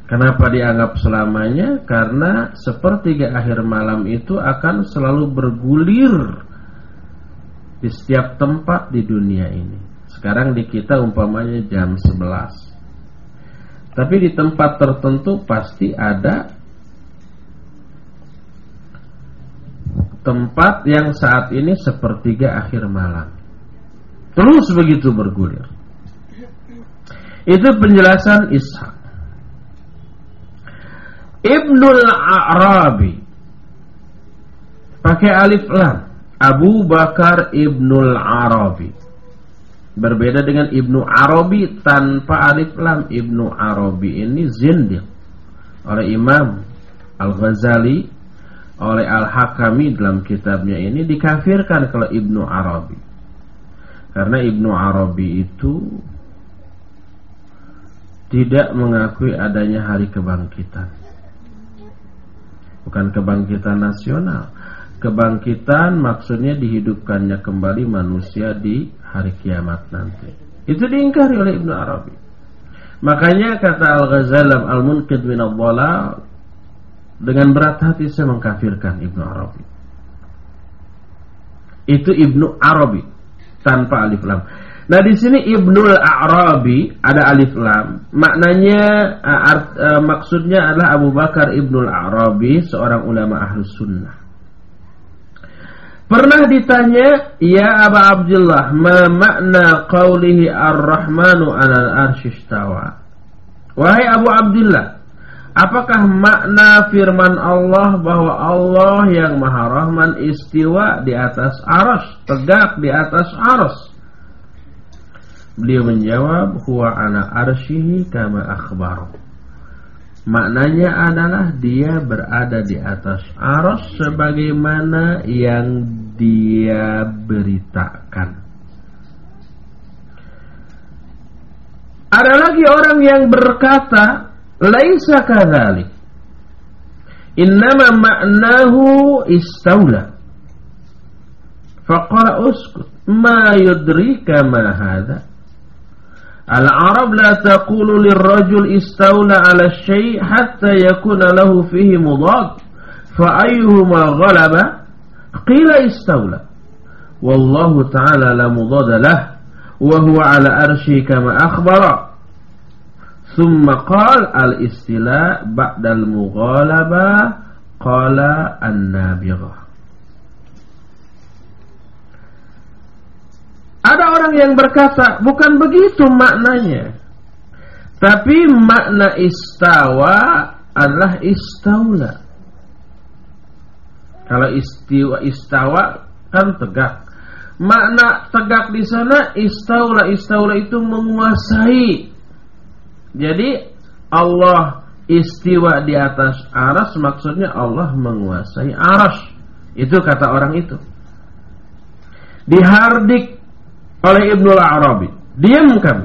Kenapa dianggap selamanya? Karena sepertiga akhir malam itu akan selalu bergulir di setiap tempat di dunia ini. Sekarang di kita umpamanya jam 11. Tapi di tempat tertentu pasti ada tempat yang saat ini sepertiga akhir malam. Terus begitu bergulir. Itu penjelasan Ishak. Ibnul Arabi pakai alif lam. Abu Bakar Ibnul Arabi. Berbeda dengan Ibnu Arabi tanpa alif lam. Ibnu Arabi ini zindiq oleh Imam Al-Ghazali oleh Al-Hakami dalam kitabnya ini dikafirkan kalau Ibnu Arabi. Karena Ibnu Arabi itu tidak mengakui adanya hari kebangkitan. Bukan kebangkitan nasional. Kebangkitan maksudnya dihidupkannya kembali manusia di hari kiamat nanti. Itu diingkari oleh Ibnu Arabi. Makanya kata Al-Ghazali Al-Munqidh min dengan berat hati saya mengkafirkan Ibnu Arabi. Itu Ibnu Arabi tanpa alif lam. Nah di sini Ibnul Arabi ada alif lam. Maknanya art, uh, maksudnya adalah Abu Bakar Ibnul Arabi seorang ulama ahlus sunnah. Pernah ditanya, Ya Aba Abdullah, ma makna qawlihi ar-Rahmanu alal arsyistawa. Wahai Abu Abdullah, Apakah makna firman Allah bahwa Allah yang maha rahman istiwa di atas aras, tegak di atas aras? Beliau menjawab, huwa ana arsyihi kama akhbar. Maknanya adalah dia berada di atas aras sebagaimana yang dia beritakan. Ada lagi orang yang berkata, Laisa kadzalik. Innama ma'nahu istawla. Faqala uskut. Ma yudrika ma hadha. العرب لا تقول للرجل استولى على الشيء حتى يكون له فيه مضاد. فأيهما غلب؟ قيل استولى. والله تعالى لا مضاد له وهو على أرشه كما أخبر. ثم قال الاستلاء بعد المغالبة قال النابغة. Ada orang yang berkata, bukan begitu maknanya. Tapi makna istawa adalah istaula. Kalau istiwa istawa kan tegak. Makna tegak di sana istaula istaula itu menguasai Jadi Allah istiwa di atas aras maksudnya Allah menguasai aras. Itu kata orang itu. Dihardik oleh Ibnu Arabi. Diamkan.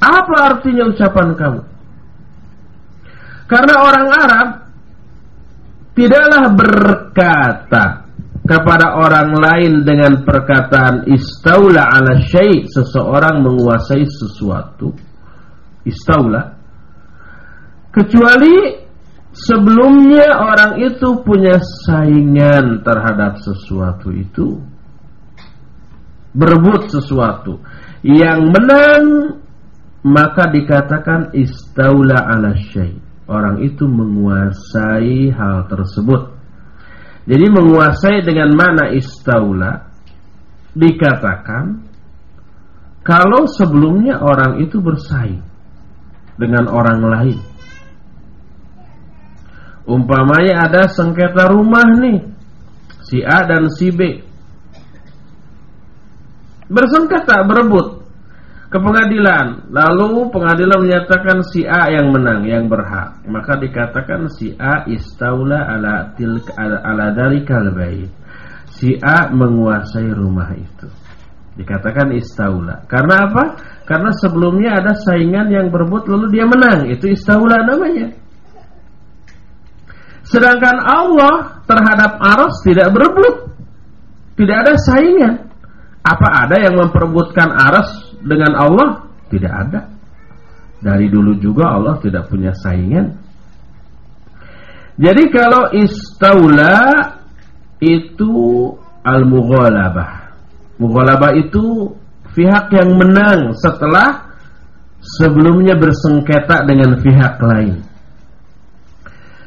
Apa artinya ucapan kamu? Karena orang Arab tidaklah berkata kepada orang lain dengan perkataan istaula ala syai' seseorang menguasai sesuatu istaula kecuali sebelumnya orang itu punya saingan terhadap sesuatu itu berebut sesuatu yang menang maka dikatakan istaula ala syai' orang itu menguasai hal tersebut jadi menguasai dengan mana istaula dikatakan kalau sebelumnya orang itu bersaing dengan orang lain. Umpamanya ada sengketa rumah nih, si A dan si B. Bersengketa, berebut ke pengadilan. Lalu pengadilan menyatakan si A yang menang, yang berhak. Maka dikatakan si A istaula ala tilka ala dalikal bait. Si A menguasai rumah itu. Dikatakan istaula. Karena apa? Karena sebelumnya ada saingan yang berebut lalu dia menang. Itu istaula namanya. Sedangkan Allah terhadap aras tidak berebut. Tidak ada saingan. Apa ada yang memperebutkan aras dengan Allah? Tidak ada. Dari dulu juga Allah tidak punya saingan. Jadi kalau istaula itu al-mughalabah. Mughalabah itu pihak yang menang setelah sebelumnya bersengketa dengan pihak lain.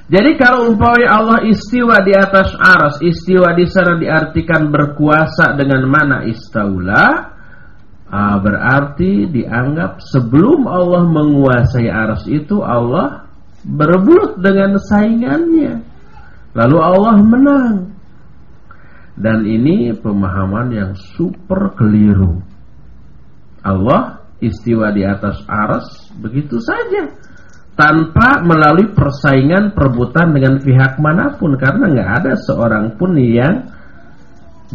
Jadi kalau umpamanya Allah istiwa di atas aras, istiwa di sana diartikan berkuasa dengan mana istaula, ah, berarti dianggap sebelum Allah menguasai aras itu Allah berebut dengan saingannya. Lalu Allah menang. Dan ini pemahaman yang super keliru. Allah istiwa di atas aras begitu saja tanpa melalui persaingan perebutan dengan pihak mana pun karena nggak ada seorang pun yang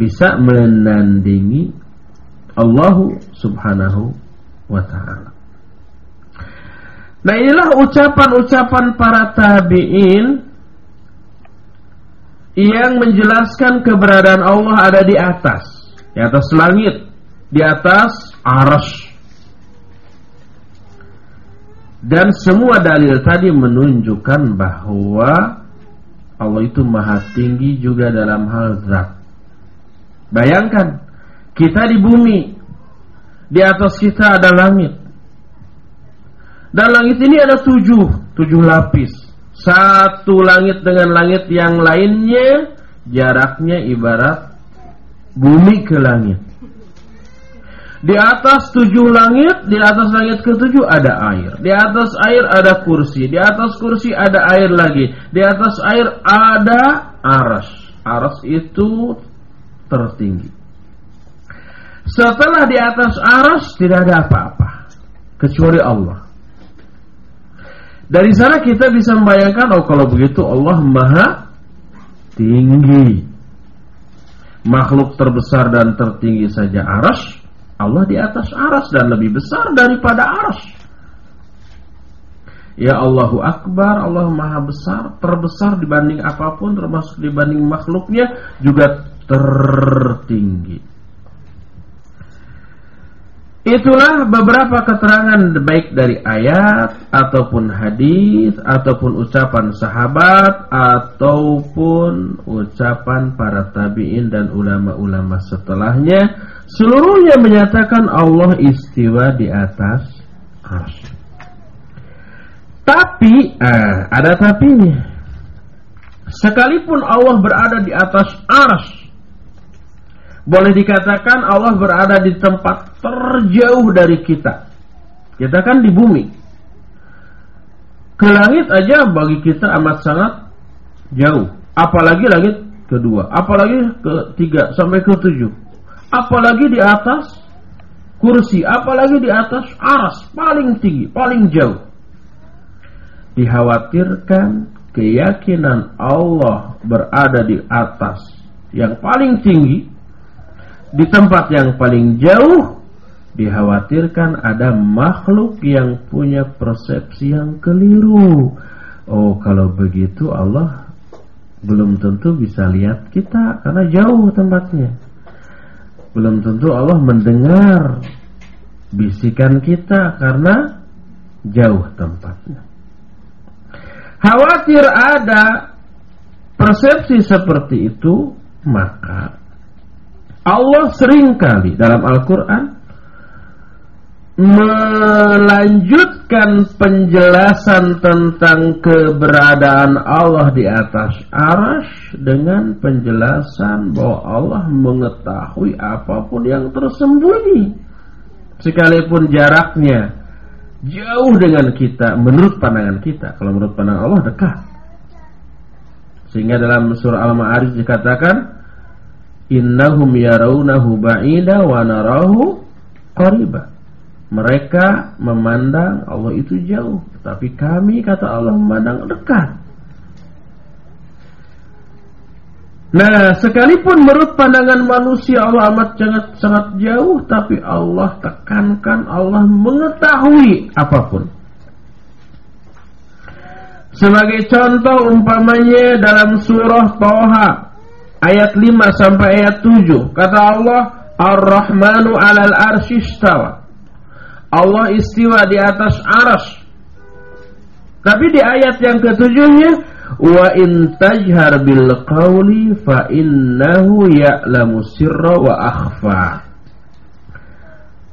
bisa menandingi Allah subhanahu wa ta'ala. Nah inilah ucapan-ucapan para tabi'in Yang menjelaskan keberadaan Allah ada di atas Di atas langit Di atas arash dan semua dalil tadi menunjukkan bahwa Allah itu maha tinggi juga dalam hal zat. Bayangkan, kita di bumi, di atas kita ada langit. Dan langit ini ada tujuh, tujuh lapis. Satu langit dengan langit yang lainnya, jaraknya ibarat bumi ke langit. Di atas tujuh langit, di atas langit ketujuh ada air. Di atas air ada kursi. Di atas kursi ada air lagi. Di atas air ada aras. Aras itu tertinggi. Setelah di atas aras tidak ada apa-apa. Kecuali Allah. Dari sana kita bisa membayangkan, oh kalau begitu Allah maha tinggi. Makhluk terbesar dan tertinggi saja aras Allah di atas aras dan lebih besar daripada aras. Ya Allahu Akbar, Allah Maha Besar, terbesar dibanding apa pun, termasuk dibanding makhluknya, juga tertinggi. Itulah beberapa keterangan baik dari ayat ataupun hadis ataupun ucapan sahabat ataupun ucapan para tabi'in dan ulama-ulama setelahnya seluruhnya menyatakan Allah istiwa di atas arsy. Tapi eh, ada tapinya. Sekalipun Allah berada di atas arsy boleh dikatakan Allah berada di tempat terjauh dari kita. Kita kan di bumi. Ke langit aja bagi kita amat sangat jauh. Apalagi langit kedua, apalagi ketiga sampai ke tujuh. Apalagi di atas kursi, apalagi di atas aras, paling tinggi, paling jauh. Dikhawatirkan keyakinan Allah berada di atas yang paling tinggi, di tempat yang paling jauh, dikhawatirkan ada makhluk yang punya persepsi yang keliru. Oh, kalau begitu Allah belum tentu bisa lihat kita karena jauh tempatnya. Belum tentu Allah mendengar bisikan kita karena jauh tempatnya. Khawatir ada persepsi seperti itu, maka Allah sering kali dalam Al-Quran melanjutkan penjelasan tentang keberadaan Allah di atas arash dengan penjelasan bahwa Allah mengetahui apa pun yang tersembunyi sekalipun jaraknya jauh dengan kita menurut pandangan kita. Kalau menurut pandangan Allah dekat. Sehingga dalam surah Al-Ma'arij dikatakan innahum yarawnahu ba'ida wa narahu qariba mereka memandang Allah itu jauh, tapi kami kata Allah memandang dekat. Nah, sekalipun menurut pandangan manusia Allah amat sangat sangat jauh, tapi Allah tekankan Allah mengetahui apa pun. Sebagai contoh umpamanya dalam surah Toha ayat 5 sampai ayat 7 kata Allah Ar-Rahmanu 'alal arsy istawa Allah istiwa di atas aras. Tapi di ayat yang ketujuhnya wa in tajhar bil qawli fa innahu ya'lamu sirra wa akhfa.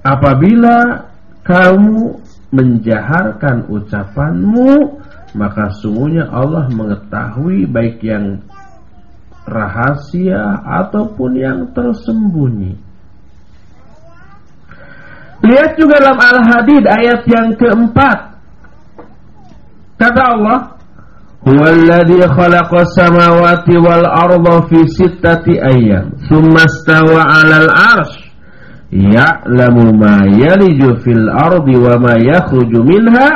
Apabila kamu menjaharkan ucapanmu maka sungguhnya Allah mengetahui baik yang rahasia ataupun yang tersembunyi. Lihat juga dalam Al-Hadid ayat yang keempat. Kata Allah, "Huwallazi khalaqa samawati wal arda fi sittati ayyam, tsumma stawa 'alal 'arsy, ya'lamu ma yaliju fil ardi wa ma yakhruju minha,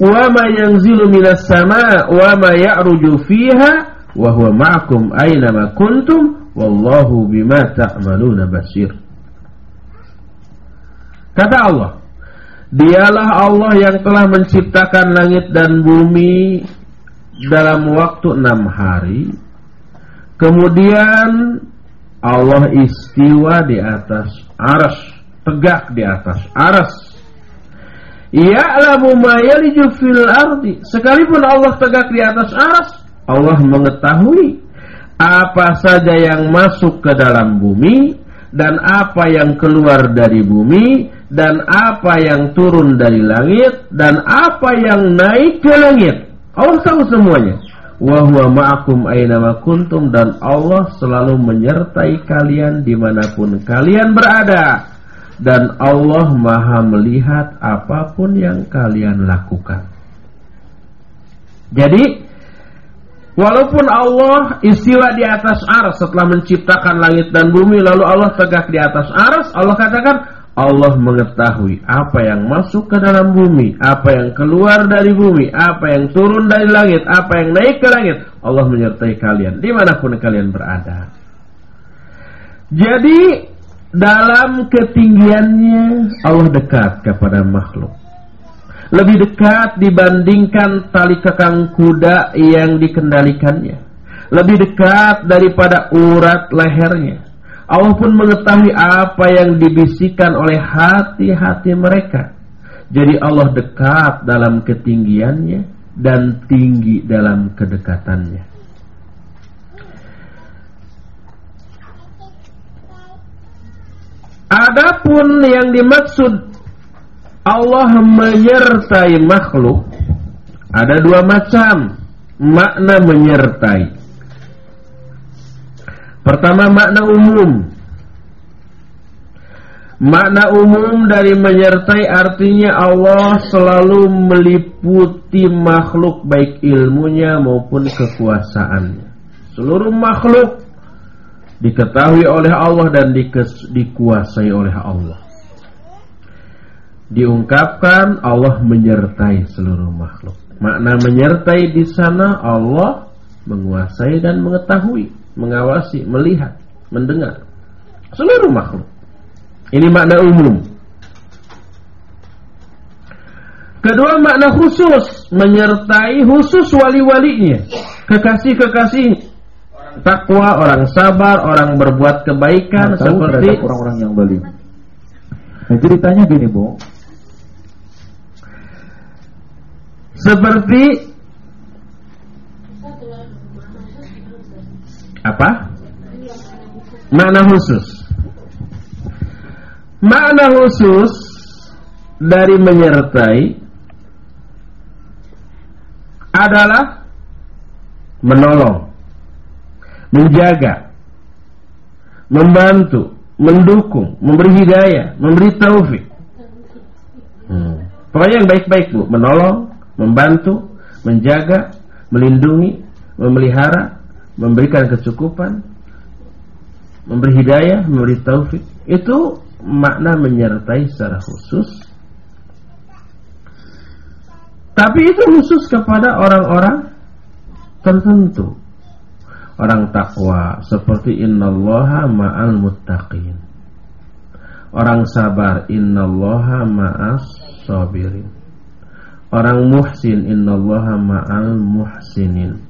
wa ma yanzilu minas sama' wa ma ya'ruju fiha, wa huwa ma'akum aina ma kuntum, wallahu bima ta'maluna basir." Kata Allah, Dialah Allah yang telah menciptakan langit dan bumi dalam waktu enam hari. Kemudian Allah istiwa di atas aras, tegak di atas aras. Ya'lamu ma yaliju fil ardi. Sekalipun Allah tegak di atas aras, Allah mengetahui apa saja yang masuk ke dalam bumi dan apa yang keluar dari bumi dan apa yang turun dari langit dan apa yang naik ke langit. Allah tahu semuanya. Wa huwa ma'akum aynama kuntum dan Allah selalu menyertai kalian di mana pun kalian berada. Dan Allah maha melihat apa pun yang kalian lakukan. Jadi, Walaupun Allah istiwa di atas ars setelah menciptakan langit dan bumi, lalu Allah tegak di atas ars, Allah katakan, Allah mengetahui apa yang masuk ke dalam bumi, apa yang keluar dari bumi, apa yang turun dari langit, apa yang naik ke langit. Allah menyertai kalian di mana pun kalian berada. Jadi dalam ketinggiannya Allah dekat kepada makhluk. Lebih dekat dibandingkan tali kekang kuda yang dikendalikannya. Lebih dekat daripada urat lehernya Allah pun mengetahui apa yang dibisikkan oleh hati-hati mereka. Jadi Allah dekat dalam ketinggiannya dan tinggi dalam kedekatannya. Adapun yang dimaksud Allah menyertai makhluk ada dua macam makna menyertai. Pertama makna umum Makna umum dari menyertai artinya Allah selalu meliputi makhluk baik ilmunya maupun kekuasaannya. Seluruh makhluk diketahui oleh Allah dan dikuasai oleh Allah. Diungkapkan Allah menyertai seluruh makhluk. Makna menyertai di sana Allah menguasai dan mengetahui, mengawasi, melihat, mendengar seluruh makhluk. Ini makna umum. Kedua makna khusus menyertai khusus wali-walinya, kekasih-kekasih takwa, orang sabar, orang berbuat kebaikan seperti orang-orang yang bali. Nah, ceritanya gini, Bu. Seperti apa? Makna khusus. Makna khusus dari menyertai adalah menolong, menjaga, membantu, mendukung, memberi hidayah, memberi taufik. Hmm. Pokoknya yang baik-baik bu, menolong, membantu, menjaga, melindungi, memelihara, memberikan kecukupan, memberi hidayah, memberi taufik. Itu makna menyertai secara khusus. Tapi itu khusus kepada orang-orang tertentu. Orang takwa seperti innallaha ma'al muttaqin. Orang sabar innallaha ma'as sabirin. Orang muhsin innallaha ma'al muhsinin.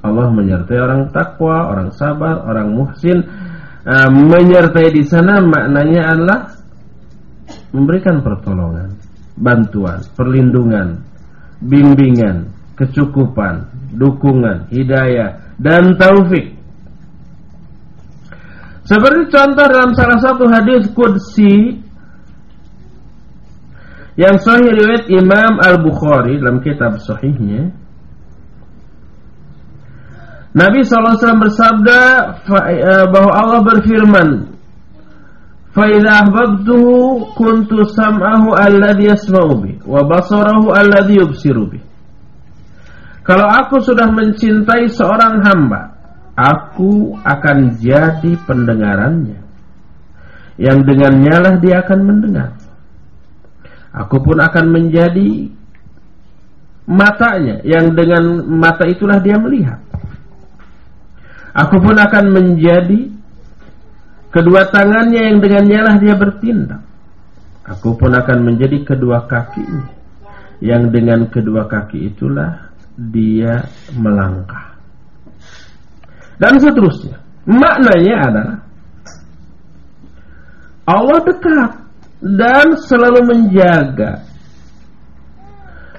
Allah menyertai orang takwa, orang sabar, orang muhsin. Uh, menyertai di sana maknanya adalah memberikan pertolongan, bantuan, perlindungan, bimbingan, kecukupan, dukungan, hidayah dan taufik. Seperti contoh dalam salah satu hadis qudsi yang sahih riwayat Imam Al-Bukhari dalam kitab sahihnya Nabi SAW bersabda eh, bahwa Allah berfirman فَإِذَا أَحْبَبْتُهُ كُنْتُ سَمْعَهُ الَّذِي يَسْمَعُ بِهِ وَبَصَرَهُ الَّذِي يُبْصِرُ بِهِ Kalau aku sudah mencintai seorang hamba Aku akan jadi pendengarannya Yang dengannya lah dia akan mendengar Aku pun akan menjadi matanya yang dengan mata itulah dia melihat. Aku pun akan menjadi kedua tangannya yang dengannya lah dia bertindak. Aku pun akan menjadi kedua kakinya yang dengan kedua kaki itulah dia melangkah. Dan seterusnya. Maknanya adalah Allah dekat dan selalu menjaga,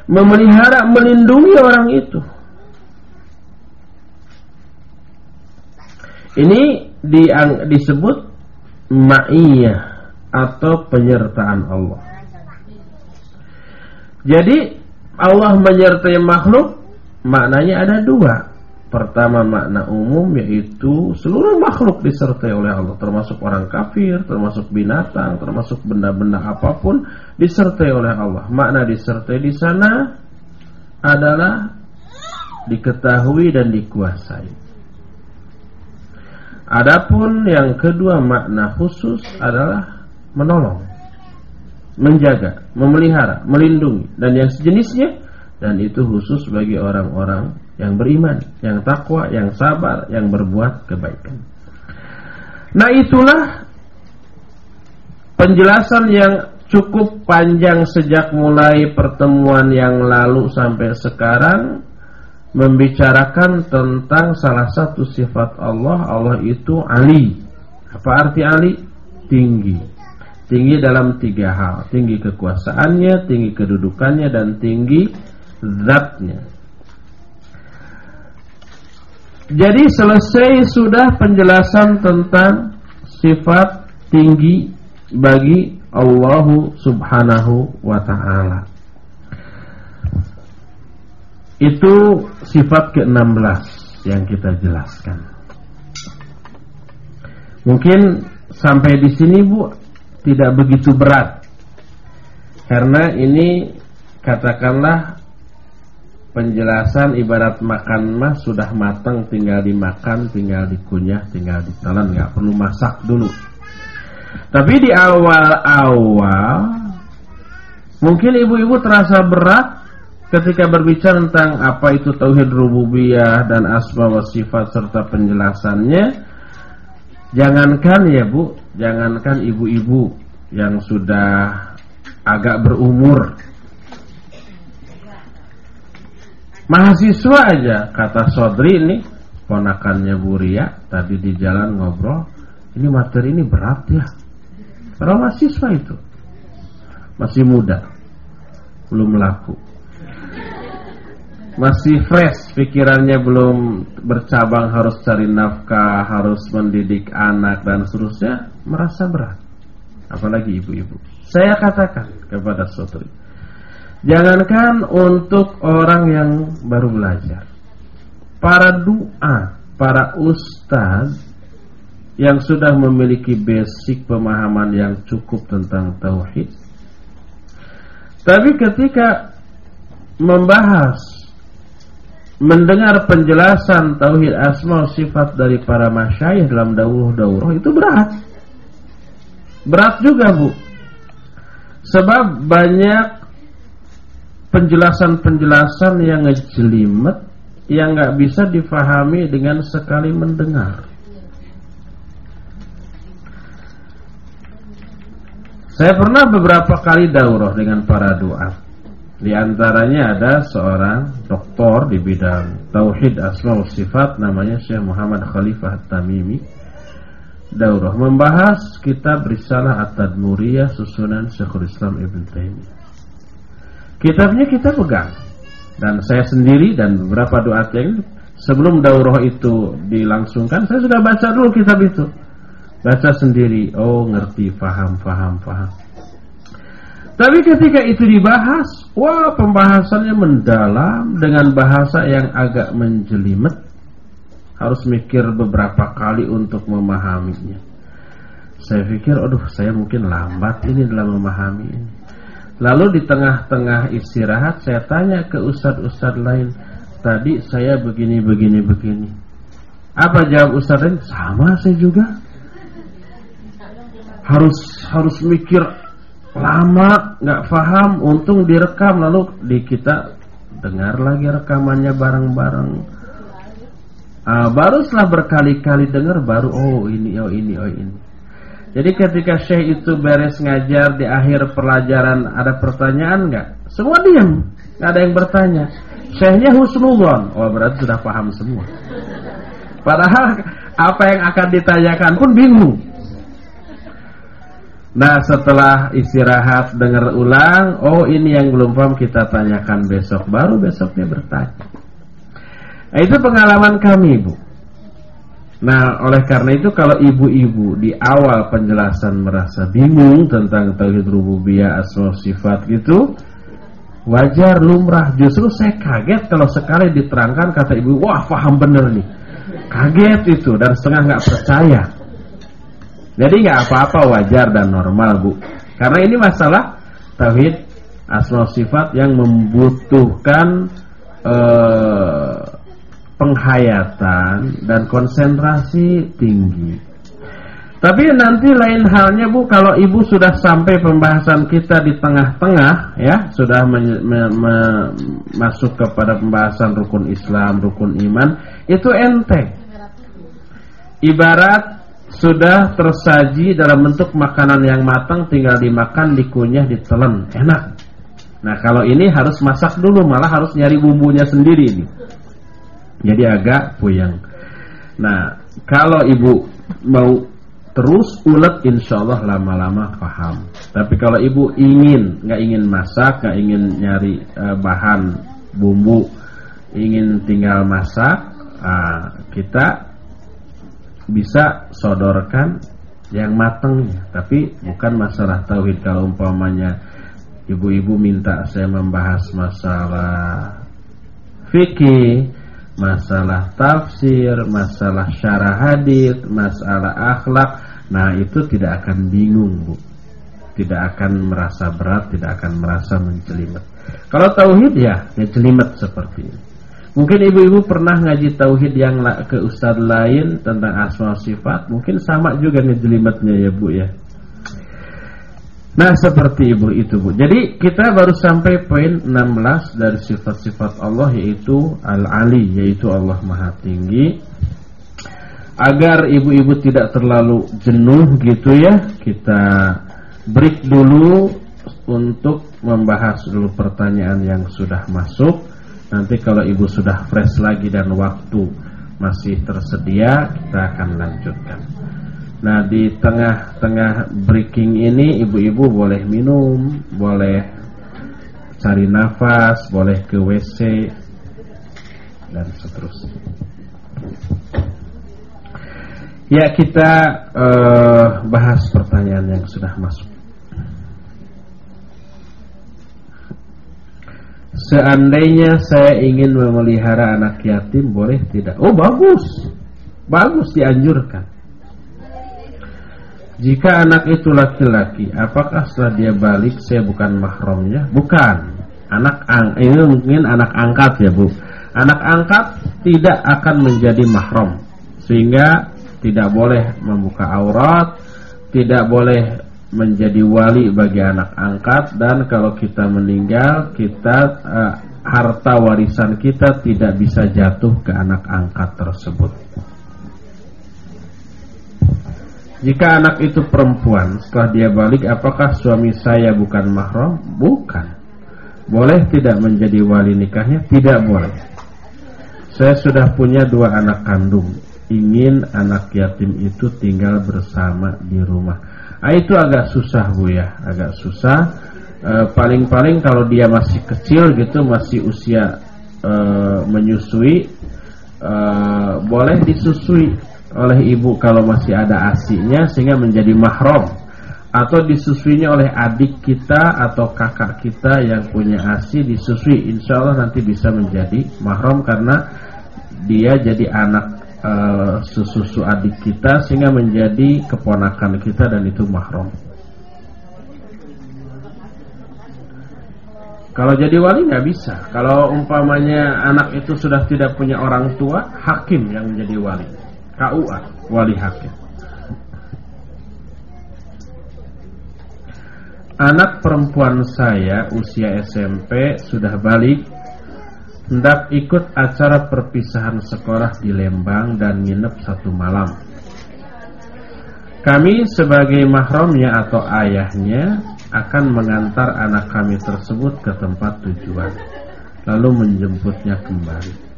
memelihara, melindungi orang itu. Ini disebut ma'iyah atau penyertaan Allah. Jadi Allah menyertai makhluk maknanya ada dua. Pertama makna umum yaitu seluruh makhluk disertai oleh Allah termasuk orang kafir, termasuk binatang, termasuk benda-benda apa pun disertai oleh Allah. Makna disertai di sana adalah diketahui dan dikuasai. Adapun yang kedua makna khusus adalah menolong, menjaga, memelihara, melindungi dan yang sejenisnya dan itu khusus bagi orang-orang yang beriman, yang takwa, yang sabar, yang berbuat kebaikan. Nah itulah penjelasan yang cukup panjang sejak mulai pertemuan yang lalu sampai sekarang membicarakan tentang salah satu sifat Allah, Allah itu Ali. Apa arti Ali? Tinggi. Tinggi dalam tiga hal, tinggi kekuasaannya, tinggi kedudukannya, dan tinggi zatnya. Jadi selesai sudah penjelasan tentang sifat tinggi bagi Allah Subhanahu wa taala. Itu sifat ke-16 yang kita jelaskan. Mungkin sampai di sini Bu tidak begitu berat. Karena ini katakanlah penjelasan ibarat makan mah sudah matang tinggal dimakan, tinggal dikunyah, tinggal ditelan, nggak perlu masak dulu. Tapi di awal-awal Mungkin ibu-ibu terasa berat ketika berbicara tentang apa itu tauhid rububiyah dan asma wa sifat serta penjelasannya. Jangankan ya Bu, jangankan ibu-ibu yang sudah agak berumur. Mahasiswa aja kata Sodri ini ponakannya Bu Ria tadi di jalan ngobrol, ini materi ini berat ya. Para mahasiswa itu masih muda, belum laku. Masih fresh, pikirannya belum bercabang harus cari nafkah, harus mendidik anak dan seterusnya, merasa berat. Apalagi ibu-ibu. Saya katakan kepada saudari, jangankan untuk orang yang baru belajar, para doa, para ustaz yang sudah memiliki basic pemahaman yang cukup tentang tauhid, tapi ketika membahas mendengar penjelasan tauhid asma sifat dari para masyayikh dalam daurah-daurah itu berat. Berat juga, Bu. Sebab banyak penjelasan-penjelasan yang ngejelimet yang nggak bisa difahami dengan sekali mendengar. Saya pernah beberapa kali daurah dengan para doa. Di antaranya ada seorang doktor di bidang tauhid asma sifat namanya Syekh Muhammad Khalifah Tamimi. Daurah membahas kitab Risalah At-Tadmuriyah susunan Syekhul Islam Ibn Taimiyah. Kitabnya kita pegang. Dan saya sendiri dan beberapa doa yang sebelum daurah itu dilangsungkan saya sudah baca dulu kitab itu. Baca sendiri. Oh ngerti paham paham paham tapi ketika itu dibahas wah pembahasannya mendalam dengan bahasa yang agak menjelimet. Harus mikir beberapa kali untuk memahaminya. Saya pikir aduh saya mungkin lambat ini dalam memahami ini lalu di tengah-tengah istirahat saya tanya ke ustadz-ustadz lain tadi saya begini begini. Begini apa jawab ustadz lain? Sama saya juga. Harus harus mikir lama nggak paham untung direkam. Lalu di kita dengar lagi rekamannya bareng-bareng. Uh, baru setelah berkali-kali dengar baru oh ini oh ini oh ini jadi ketika Syekh itu beres ngajar di akhir pelajaran ada pertanyaan nggak? Semua diam nggak ada yang bertanya. Syekhnya husnudon oh berarti sudah paham semua. Padahal apa yang akan ditanyakan pun bingung. Nah setelah istirahat dengar ulang Oh ini yang belum paham kita tanyakan besok. Baru besoknya bertanya. Nah, Itu pengalaman kami Bu Nah oleh karena itu kalau ibu-ibu di awal penjelasan merasa bingung Tentang Tauhid Rububiyah Asma Sifat gitu Wajar lumrah. Justru saya kaget kalau sekali diterangkan kata ibu Wah paham bener nih. Kaget itu dan setengah nggak percaya. Jadi nggak apa-apa wajar dan normal bu. Karena ini masalah tauhid asma sifat yang membutuhkan eh, penghayatan dan konsentrasi tinggi. Tapi nanti lain halnya bu, kalau ibu sudah sampai pembahasan kita di tengah-tengah, ya sudah me, me, me, masuk kepada pembahasan rukun Islam, rukun iman, itu ente. Ibarat sudah tersaji dalam bentuk makanan yang matang tinggal dimakan, dikunyah, ditelan, enak. Nah, kalau ini harus masak dulu, malah harus nyari bumbunya sendiri ini. Jadi agak puyeng. Nah, kalau ibu mau terus ulet insya Allah lama-lama paham. Tapi kalau ibu ingin, nggak ingin masak, nggak ingin nyari uh, bahan bumbu, ingin tinggal masak, uh, kita bisa sodorkan yang matang tapi bukan masalah tauhid kalau umpamanya ibu-ibu minta saya membahas masalah fikih masalah tafsir masalah syarah hadith masalah akhlak. Nah itu tidak akan bingung Bu. Tidak akan merasa berat tidak akan merasa mencelimet kalau tauhid ya ya seperti ini Mungkin ibu-ibu pernah ngaji tauhid yang ke ustadz lain tentang asma sifat, mungkin sama juga ngejelimetnya ya Bu ya. Nah seperti ibu itu bu. Jadi kita baru sampai poin 16 dari sifat-sifat Allah yaitu Al-Ali Yaitu Allah Maha Tinggi. Agar ibu-ibu tidak terlalu jenuh gitu ya Kita break dulu untuk membahas dulu pertanyaan yang sudah masuk. Nanti kalau ibu sudah fresh lagi dan waktu masih tersedia Kita akan lanjutkan Nah di tengah-tengah breaking ini ibu-ibu boleh minum, boleh cari nafas, boleh ke WC dan seterusnya. Ya kita uh, bahas pertanyaan yang sudah masuk. Seandainya saya ingin memelihara anak yatim boleh tidak? Oh bagus, bagus dianjurkan. Jika anak itu laki-laki, apakah setelah dia balik saya bukan mahramnya? Bukan. Anak ang ini mungkin anak angkat ya, Bu. Anak angkat tidak akan menjadi mahram. Sehingga tidak boleh membuka aurat, tidak boleh menjadi wali bagi anak angkat dan kalau kita meninggal, kita uh, harta warisan kita tidak bisa jatuh ke anak angkat tersebut. Jika anak itu perempuan Setelah dia balik Apakah suami saya bukan mahram? Bukan. Boleh tidak menjadi wali nikahnya? Tidak boleh. Saya sudah punya dua anak kandung. Ingin anak yatim itu tinggal bersama di rumah. Ah, Itu agak susah bu ya. Agak susah. E, Paling-paling e, kalau dia masih kecil gitu Masih usia e, menyusui e, Boleh disusui oleh ibu kalau masih ada asinya sehingga menjadi mahram atau disusuinya oleh adik kita atau kakak kita yang punya asi disusui insya Allah nanti bisa menjadi mahram karena dia jadi anak e, susu adik kita sehingga menjadi keponakan kita dan itu mahram Kalau jadi wali nggak bisa. Kalau umpamanya anak itu sudah tidak punya orang tua, hakim yang menjadi wali. KUA wali hakim. Anak perempuan saya usia SMP sudah balik hendak ikut acara perpisahan sekolah di Lembang dan nginep satu malam. Kami sebagai mahramnya atau ayahnya akan mengantar anak kami tersebut ke tempat tujuan lalu menjemputnya kembali.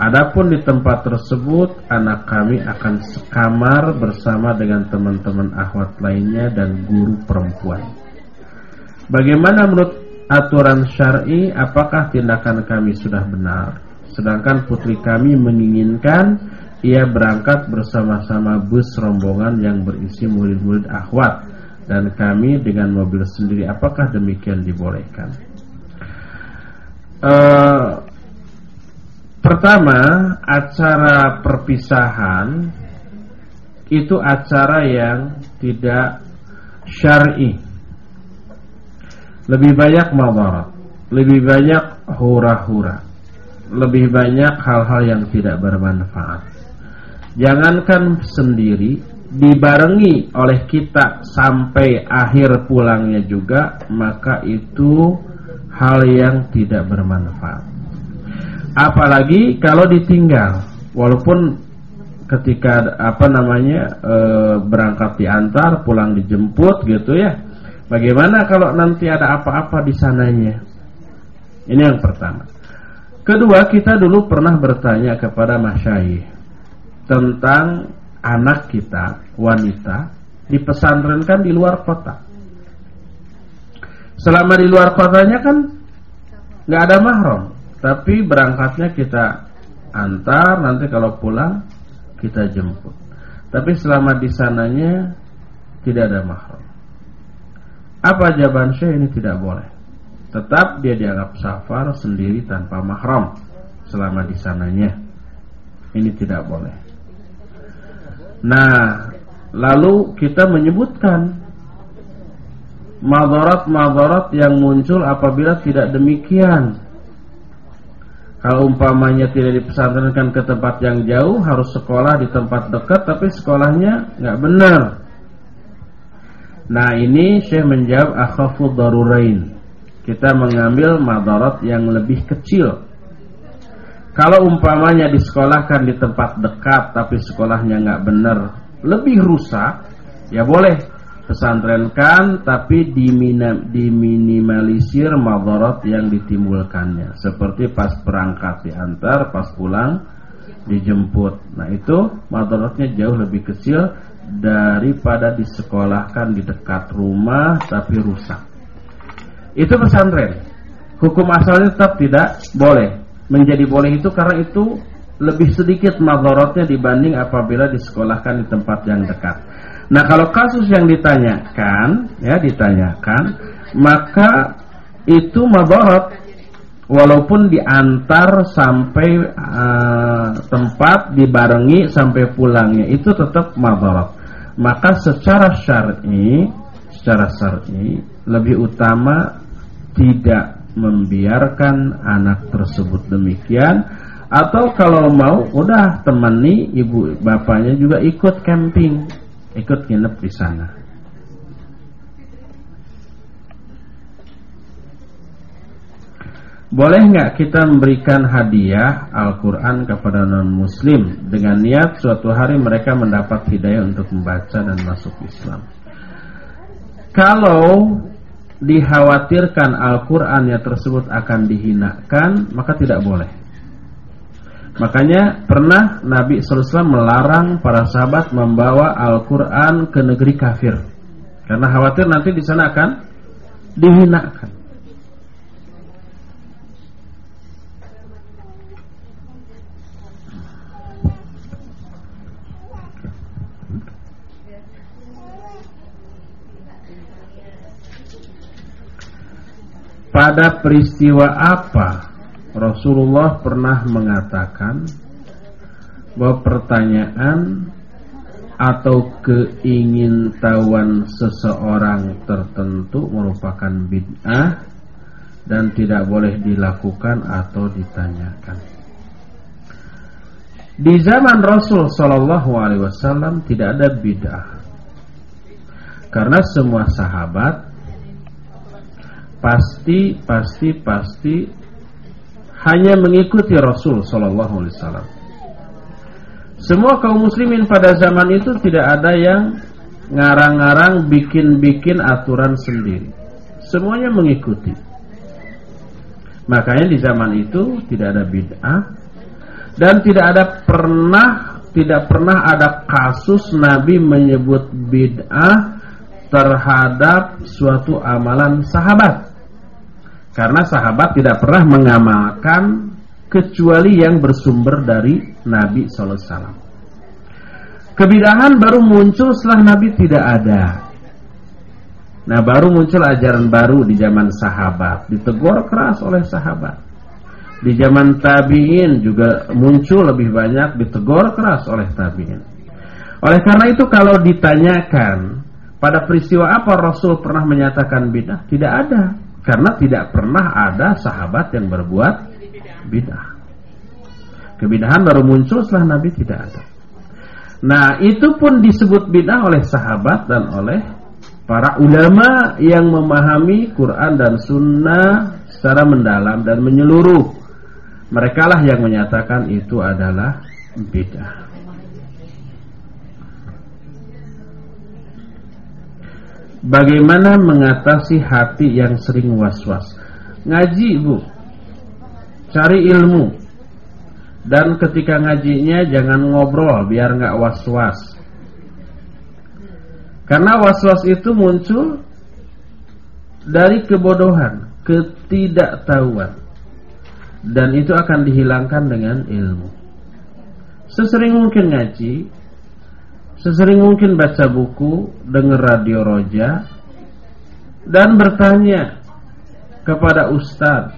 Adapun di tempat tersebut anak kami akan sekamar bersama dengan teman-teman akhwat lainnya dan guru perempuan. Bagaimana menurut aturan syar'i apakah tindakan kami sudah benar? Sedangkan putri kami menginginkan ia berangkat bersama-sama bus rombongan yang berisi murid-murid akhwat dan kami dengan mobil sendiri. Apakah demikian dibolehkan? Uh, Pertama, acara perpisahan itu acara yang tidak syar'i. Lebih banyak madarat, lebih banyak hura-hura, lebih banyak hal-hal yang tidak bermanfaat. Jangankan sendiri, dibarengi oleh kita sampai akhir pulangnya juga, maka itu hal yang tidak bermanfaat. Apalagi kalau ditinggal, walaupun ketika apa namanya e, berangkat diantar, pulang dijemput gitu ya. Bagaimana kalau nanti ada apa-apa di sananya? Ini yang pertama. Kedua, kita dulu pernah bertanya kepada masyayikh tentang anak kita wanita dipesantrenkan di luar kota. Selama di luar kotanya kan nggak ada mahram. Tapi berangkatnya kita antar, nanti kalau pulang kita jemput. Tapi selama di sananya tidak ada mahram. Apa jawaban Syekh ini tidak boleh. Tetap dia dianggap safar sendiri tanpa mahram selama di sananya. Ini tidak boleh. Nah, lalu kita menyebutkan madarat-madarat yang muncul apabila tidak demikian. Kalau umpamanya tidak dipesantrenkan ke tempat yang jauh, harus sekolah di tempat dekat, tapi sekolahnya nggak benar. Nah ini Syekh menjawab akhafu darurain. Kita mengambil madarat yang lebih kecil. Kalau umpamanya disekolahkan di tempat dekat tapi sekolahnya nggak benar, lebih rusak, ya boleh pesantrenkan tapi diminimalisir madarat yang ditimbulkannya. Seperti pas berangkat diantar, pas pulang dijemput. Nah itu madaratnya jauh lebih kecil daripada disekolahkan di dekat rumah tapi rusak. Itu pesantren. Hukum asalnya tetap tidak boleh. Menjadi boleh itu karena itu lebih sedikit madorotnya dibanding apabila disekolahkan di tempat yang dekat. Nah kalau kasus yang ditanyakan, ya ditanyakan, maka itu madorot walaupun diantar sampai uh, tempat dibarengi sampai pulangnya itu tetap madorot maka secara syar'i secara syar'i lebih utama tidak membiarkan anak tersebut demikian atau kalau mau udah temani ibu bapaknya juga ikut camping ikut nginep di sana. Boleh nggak kita memberikan hadiah Al-Quran kepada non-muslim Dengan niat suatu hari mereka mendapat hidayah untuk membaca dan masuk Islam? Kalau dikhawatirkan Al-Qurannya tersebut akan dihinakan Maka tidak boleh Makanya pernah Nabi SAW melarang para sahabat membawa Al-Quran ke negeri kafir. Karena khawatir nanti di sana akan dihinakan. Pada peristiwa apa Rasulullah pernah mengatakan bahwa pertanyaan atau keingintahuan seseorang tertentu merupakan bid'ah dan tidak boleh dilakukan atau ditanyakan. Di zaman Rasul Shallallahu Alaihi Wasallam tidak ada bid'ah, karena semua sahabat pasti pasti pasti hanya mengikuti Rasul Sallallahu Alaihi Wasallam. Semua kaum muslimin pada zaman itu tidak ada yang ngarang-ngarang bikin-bikin aturan sendiri. Semuanya mengikuti. Makanya di zaman itu tidak ada bid'ah dan tidak ada pernah tidak pernah ada kasus Nabi menyebut bid'ah terhadap suatu amalan sahabat. Karena sahabat tidak pernah mengamalkan kecuali yang bersumber dari Nabi SAW. Kebidahan baru muncul setelah Nabi tidak ada. Nah baru muncul ajaran baru di zaman sahabat. Ditegur keras oleh sahabat. Di zaman tabi'in juga muncul lebih banyak ditegur keras oleh tabi'in. Oleh karena itu kalau ditanyakan pada peristiwa apa Rasul pernah menyatakan bidah? Tidak ada. Karena tidak pernah ada sahabat yang berbuat bid'ah. Kebidahan baru muncul setelah Nabi tidak ada. Nah, itu pun disebut bid'ah oleh sahabat dan oleh para ulama yang memahami Quran dan Sunnah secara mendalam dan menyeluruh. Mereka lah yang menyatakan itu adalah bid'ah. Bagaimana mengatasi hati yang sering was-was? Ngaji, Bu. Cari ilmu. Dan ketika ngajinya jangan ngobrol biar nggak was-was. Karena was-was itu muncul dari kebodohan, ketidaktahuan. Dan itu akan dihilangkan dengan ilmu. Sesering mungkin ngaji, Sesering mungkin baca buku, dengar radio roja, dan bertanya kepada ustadz.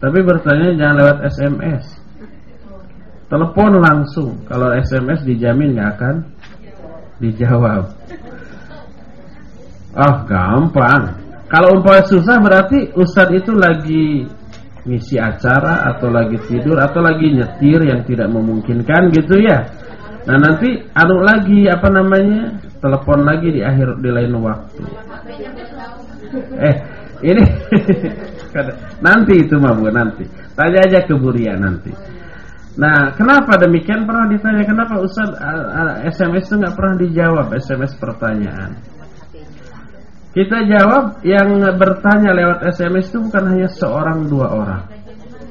Tapi bertanya jangan lewat SMS. Telepon langsung. Kalau SMS dijamin nggak akan dijawab. Oh gampang. Kalau umpamanya susah berarti ustadz itu lagi ngisi acara atau lagi tidur atau lagi nyetir yang tidak memungkinkan gitu ya. Nah nanti anu lagi apa namanya telepon lagi di akhir di lain waktu. Eh, ini nanti itu mah bu nanti. Tanya aja ke Buria nanti. Nah, kenapa demikian pernah ditanya kenapa Ustaz SMS itu nggak pernah dijawab SMS pertanyaan? Kita jawab yang bertanya lewat SMS itu bukan hanya seorang dua orang.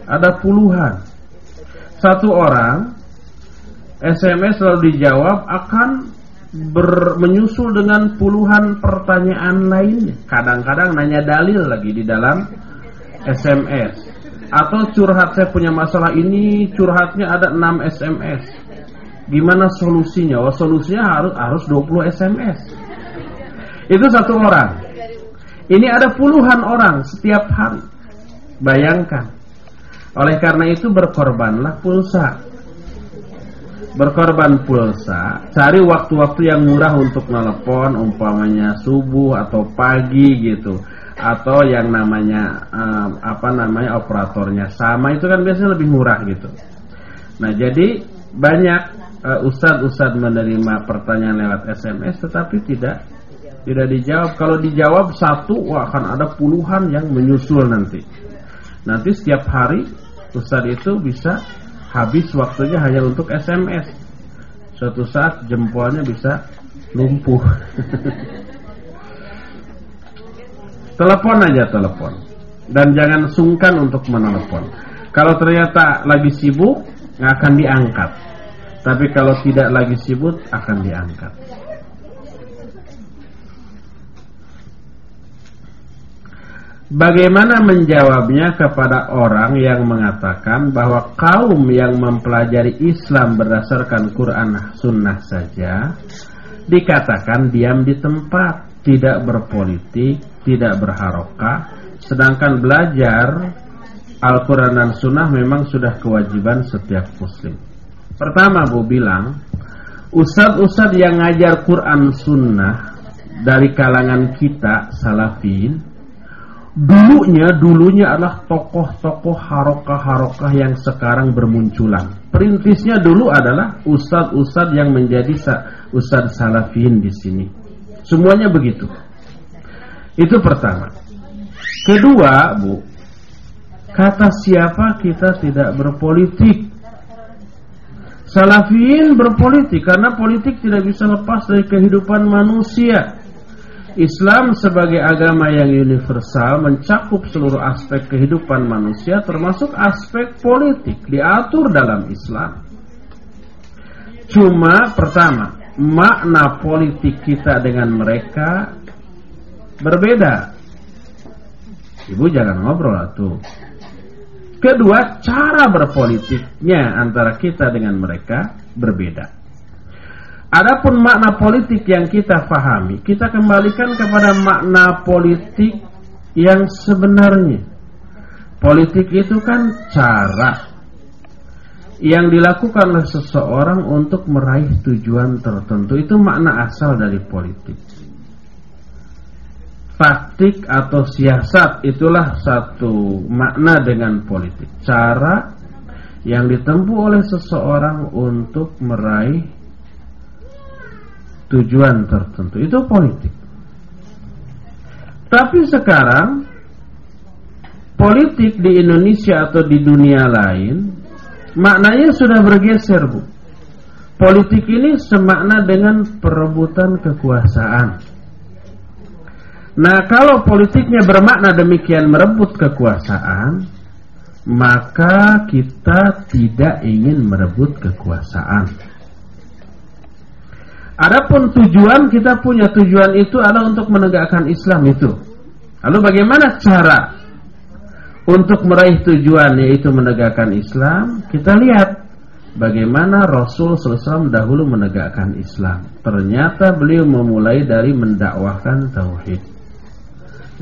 Ada puluhan. Satu orang SMS lalu dijawab akan ber, menyusul dengan puluhan pertanyaan lainnya. Kadang-kadang nanya dalil lagi di dalam SMS atau curhat saya punya masalah ini curhatnya ada 6 SMS gimana solusinya? Oh solusinya harus harus 20 SMS itu satu orang. Ini ada puluhan orang setiap hari. Bayangkan. Oleh karena itu berkorbanlah pulsa berkorban pulsa cari waktu-waktu yang murah untuk telepon umpamanya subuh atau pagi gitu atau yang namanya um, apa namanya operatornya sama itu kan biasanya lebih murah gitu. Nah jadi banyak uh, ustadz-ustadz menerima pertanyaan lewat SMS tetapi tidak tidak dijawab. Kalau dijawab satu wah akan ada puluhan yang menyusul nanti. Nanti setiap hari ustadz itu bisa habis waktunya hanya untuk SMS. Suatu saat jempolnya bisa lumpuh. Telepon aja telepon. Dan jangan sungkan untuk menelepon. Kalau ternyata lagi sibuk, akan diangkat. Tapi kalau tidak lagi sibuk, akan diangkat. Bagaimana menjawabnya kepada orang yang mengatakan bahwa kaum yang mempelajari Islam berdasarkan Quran Sunnah saja dikatakan diam di tempat, tidak berpolitik, tidak berharokah sedangkan belajar Al-Quran dan Sunnah memang sudah kewajiban setiap muslim. Pertama Bu bilang Ustadz-ustadz yang ngajar Quran Sunnah dari kalangan kita salafin dulunya dulunya adalah tokoh-tokoh harokah-harokah yang sekarang bermunculan perintisnya dulu adalah ustadz-ustadz yang menjadi ustadz salafin di sini semuanya begitu itu pertama. Kedua, Bu, kata siapa kita tidak berpolitik? Salafiyin berpolitik karena politik tidak bisa lepas dari kehidupan manusia. Islam sebagai agama yang universal mencakup seluruh aspek kehidupan manusia termasuk aspek politik diatur dalam Islam. Cuma pertama, makna politik kita dengan mereka berbeda. Ibu jangan ngobrol tuh. Kedua, cara berpolitiknya antara kita dengan mereka berbeda. Adapun makna politik yang kita fahami, kita kembalikan kepada makna politik yang sebenarnya. Politik itu kan cara yang dilakukan oleh seseorang untuk meraih tujuan tertentu. Itu makna asal dari politik taktik atau siasat itulah satu makna dengan politik. Cara yang ditempuh oleh seseorang untuk meraih tujuan tertentu itu politik. Tapi sekarang politik di Indonesia atau di dunia lain maknanya sudah bergeser, Bu. Politik ini semakna dengan perebutan kekuasaan Nah kalau politiknya bermakna demikian merebut kekuasaan Maka kita tidak ingin merebut kekuasaan Adapun tujuan kita punya tujuan itu adalah untuk menegakkan Islam itu. Lalu bagaimana cara untuk meraih tujuan yaitu menegakkan Islam? Kita lihat bagaimana Rasul SAW dahulu menegakkan Islam. Ternyata beliau memulai dari mendakwahkan Tauhid.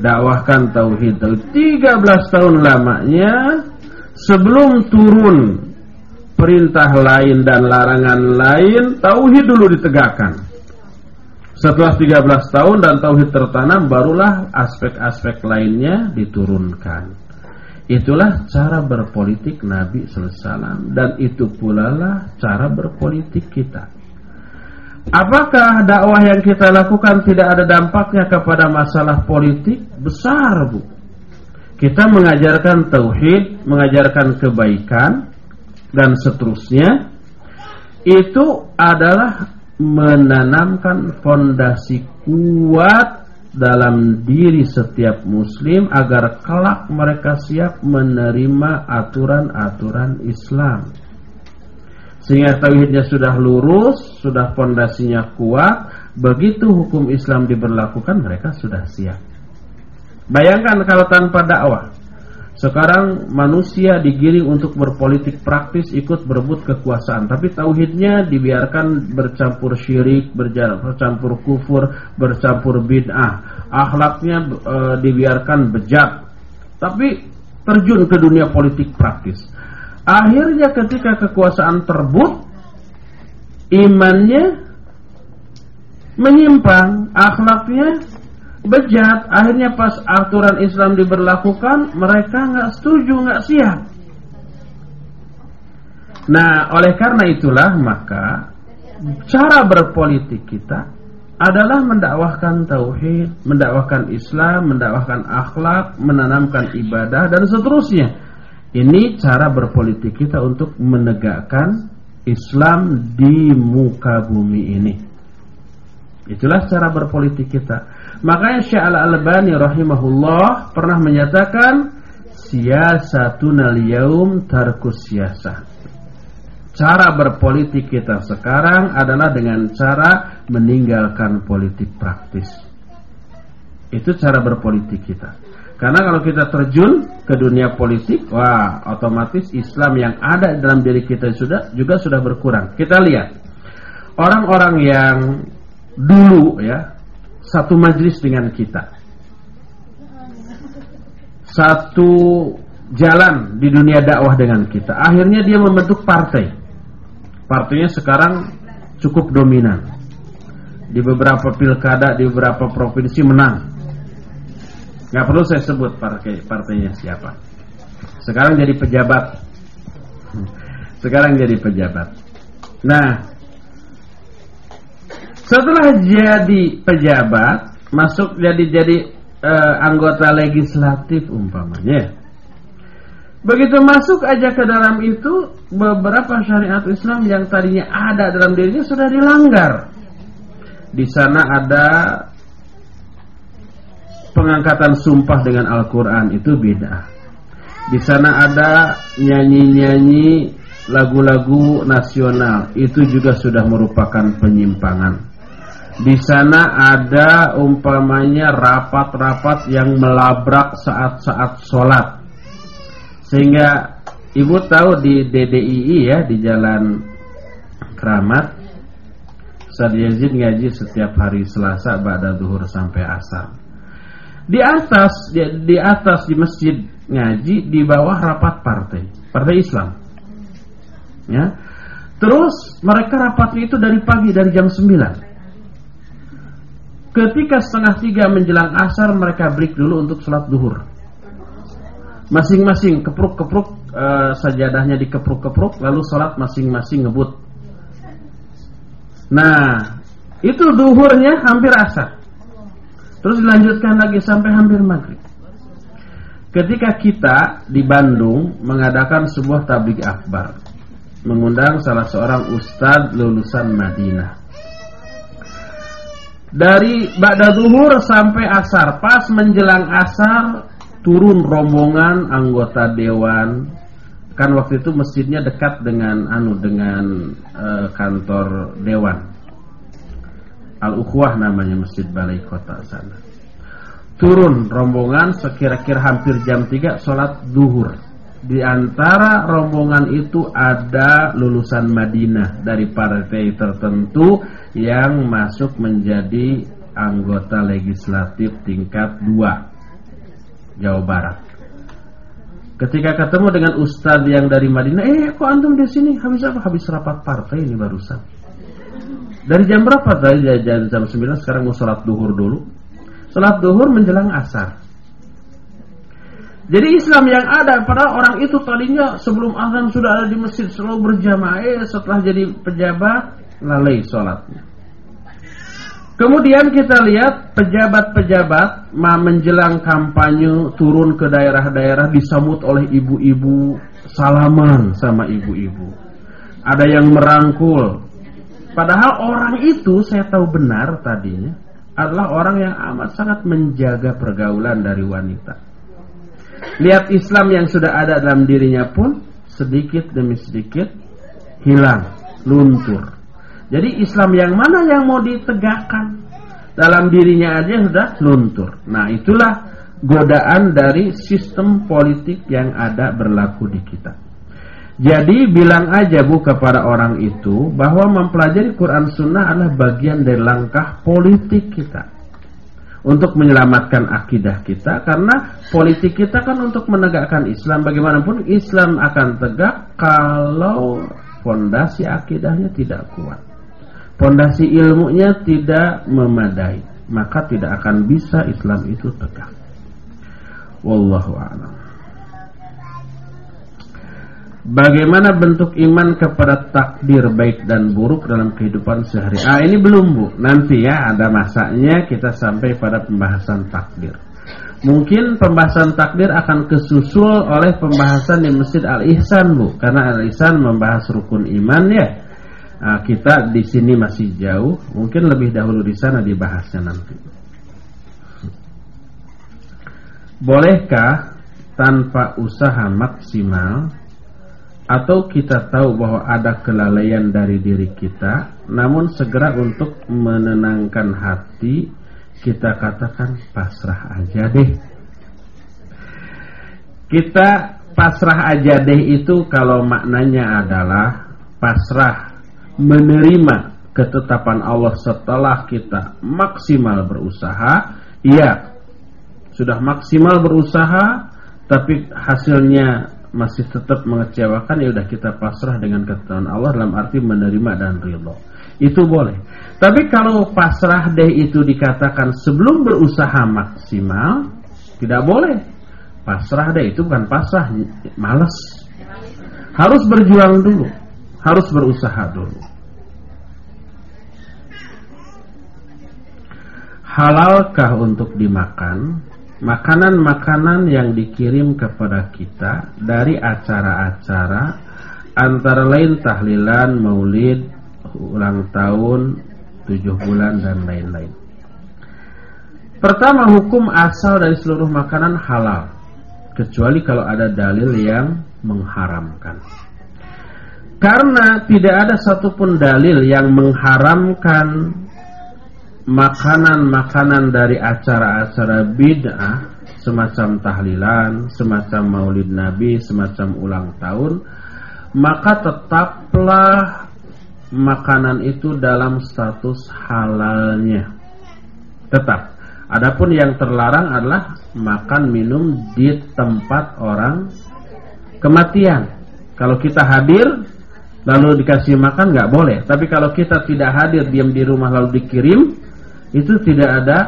Dakwahkan tauhid tauhid 13 tahun lamanya sebelum turun perintah lain dan larangan lain tauhid dulu ditegakkan setelah 13 tahun dan tauhid tertanam barulah aspek-aspek lainnya diturunkan itulah cara berpolitik Nabi SAW dan itu pula lah cara berpolitik kita apakah dakwah yang kita lakukan tidak ada dampaknya kepada masalah politik? Besar, Bu. Kita mengajarkan tauhid, mengajarkan kebaikan dan seterusnya. Itu adalah menanamkan fondasi kuat dalam diri setiap muslim agar kelak mereka siap menerima aturan-aturan Islam. Sehingga tauhidnya sudah lurus, sudah fondasinya kuat, begitu hukum Islam diberlakukan mereka sudah siap. Bayangkan kalau tanpa dakwah, sekarang manusia digiring untuk berpolitik praktis ikut berebut kekuasaan. Tapi tauhidnya dibiarkan bercampur syirik, bercampur kufur, bercampur bid'ah. Akhlaknya e, dibiarkan bejat. Tapi terjun ke dunia politik praktis. Akhirnya ketika kekuasaan terbut Imannya menyimpang Akhlaknya bejat akhirnya pas aturan Islam diberlakukan mereka nggak setuju nggak siap. Nah oleh karena itulah maka cara berpolitik kita adalah mendakwahkan tauhid mendakwahkan Islam mendakwahkan akhlak menanamkan ibadah dan seterusnya. Ini cara berpolitik kita untuk menegakkan Islam di muka bumi ini. Itulah cara berpolitik kita Makanya Syekh Al-Albani rahimahullah pernah menyatakan siyasatun al-yaum tarkus siyasah. Cara berpolitik kita sekarang adalah dengan cara meninggalkan politik praktis. Itu cara berpolitik kita. Karena kalau kita terjun ke dunia politik, wah, otomatis Islam yang ada dalam diri kita sudah juga sudah berkurang. Kita lihat orang-orang yang dulu ya satu majlis dengan kita. Satu jalan di dunia dakwah dengan kita. Akhirnya dia membentuk partai. Partainya sekarang cukup dominan. Di beberapa pilkada, di beberapa provinsi menang. Gak perlu saya sebut partai partainya siapa. Sekarang jadi pejabat. Sekarang jadi pejabat. Nah, setelah jadi pejabat, masuk jadi jadi uh, anggota legislatif umpamanya. Begitu masuk aja ke dalam itu, beberapa syariat Islam yang tadinya ada dalam dirinya sudah dilanggar. Di sana ada pengangkatan sumpah dengan Al-Quran itu beda. Di sana ada nyanyi-nyanyi lagu-lagu nasional itu juga sudah merupakan penyimpangan. Di sana ada umpamanya rapat-rapat yang melabrak saat-saat sholat. Sehingga ibu tahu di DDII ya di Jalan Keramat, Ustaz Yazid ngaji setiap hari Selasa pada duhur sampai asar. Di atas di, di atas di masjid ngaji di bawah rapat partai, partai Islam. Ya. Terus mereka rapatnya itu dari pagi dari jam 9 Ketika setengah tiga menjelang asar mereka break dulu untuk sholat duhur. Masing-masing kepruk-kepruk uh, sajadahnya dikepruk-kepruk lalu sholat masing-masing ngebut. Nah itu duhurnya hampir asar. Terus dilanjutkan lagi sampai hampir maghrib. Ketika kita di Bandung mengadakan sebuah tablik akbar, mengundang salah seorang ustadz lulusan Madinah dari Ba'da Zuhur sampai Asar. Pas menjelang Asar Turun rombongan anggota Dewan. Kan waktu itu masjidnya dekat dengan anu dengan uh, kantor Dewan. Al-Ukhwah namanya Masjid Balai Kota sana. Turun rombongan sekira-kira hampir jam 3 Sholat duhur di antara rombongan itu ada lulusan Madinah dari partai tertentu yang masuk menjadi anggota legislatif tingkat 2 Jawa Barat. Ketika ketemu dengan ustadz yang dari Madinah, eh kok antum di sini habis apa? Habis rapat partai ini barusan. Dari jam berapa tadi? Jam, jam 9 sekarang mau sholat duhur dulu. Sholat duhur menjelang asar. Jadi Islam yang ada pada orang itu tadinya sebelum azan sudah ada di masjid selalu berjamaah. Eh, setelah jadi pejabat lalai sholatnya. Kemudian kita lihat pejabat-pejabat menjelang kampanye turun ke daerah-daerah disambut oleh ibu-ibu salaman sama ibu-ibu. Ada yang merangkul. Padahal orang itu saya tahu benar tadinya adalah orang yang amat sangat menjaga pergaulan dari wanita. Lihat Islam yang sudah ada dalam dirinya pun sedikit demi sedikit hilang, luntur. Jadi Islam yang mana yang mau ditegakkan? Dalam dirinya aja sudah luntur. Nah itulah godaan dari sistem politik yang ada berlaku di kita. Jadi bilang aja bu kepada orang itu bahwa mempelajari Quran Sunnah adalah bagian dari langkah politik kita untuk menyelamatkan akidah kita karena politik kita kan untuk menegakkan Islam bagaimanapun Islam akan tegak kalau fondasi akidahnya tidak kuat fondasi ilmunya tidak memadai, maka tidak akan bisa Islam itu tegak. Wallahu a'lam. Bagaimana bentuk iman kepada takdir baik dan buruk dalam kehidupan sehari? Ah ini belum bu, nanti ya ada masanya kita sampai pada pembahasan takdir. Mungkin pembahasan takdir akan kesusul oleh pembahasan di Masjid Al Ihsan bu, karena Al Ihsan membahas rukun iman ya. Nah, kita di sini masih jauh, mungkin lebih dahulu di sana dibahasnya nanti. Bolehkah tanpa usaha maksimal atau kita tahu bahwa ada kelalaian dari diri kita, namun segera untuk menenangkan hati kita katakan pasrah aja deh. Kita pasrah aja deh itu kalau maknanya adalah pasrah menerima ketetapan Allah setelah kita maksimal berusaha, iya sudah maksimal berusaha tapi hasilnya masih tetap mengecewakan ya udah kita pasrah dengan ketetapan Allah dalam arti menerima dan ridho. Itu boleh. Tapi kalau pasrah deh itu dikatakan sebelum berusaha maksimal, tidak boleh. Pasrah deh itu bukan pasrah, males. Harus berjuang dulu harus berusaha dulu. Halalkah untuk dimakan makanan-makanan yang dikirim kepada kita dari acara-acara antara lain tahlilan, maulid, ulang tahun, tujuh bulan dan lain-lain. Pertama hukum asal dari seluruh makanan halal kecuali kalau ada dalil yang mengharamkan. Karena tidak ada satupun dalil yang mengharamkan makanan-makanan dari acara-acara bid'ah semacam tahlilan, semacam maulid nabi, semacam ulang tahun, maka tetaplah makanan itu dalam status halalnya. Tetap. Adapun yang terlarang adalah makan minum di tempat orang kematian. Kalau kita hadir lalu dikasih makan nggak boleh. Tapi kalau kita tidak hadir diam di rumah lalu dikirim, itu tidak ada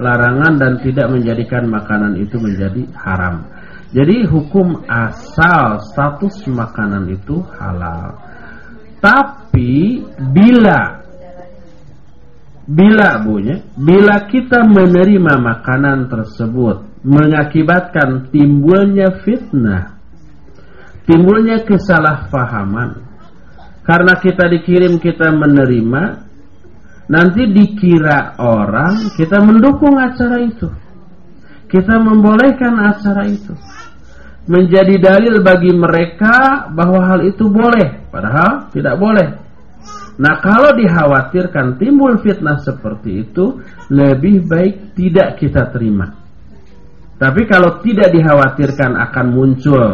larangan dan tidak menjadikan makanan itu menjadi haram. Jadi hukum asal status makanan itu halal. Tapi bila bila bunyi, bila kita menerima makanan tersebut mengakibatkan timbulnya fitnah, timbulnya kesalahpahaman, karena kita dikirim kita menerima Nanti dikira orang kita mendukung acara itu. Kita membolehkan acara itu. Menjadi dalil bagi mereka bahwa hal itu boleh Padahal tidak boleh. Nah kalau dikhawatirkan timbul fitnah seperti itu Lebih baik tidak kita terima. Tapi kalau tidak dikhawatirkan akan muncul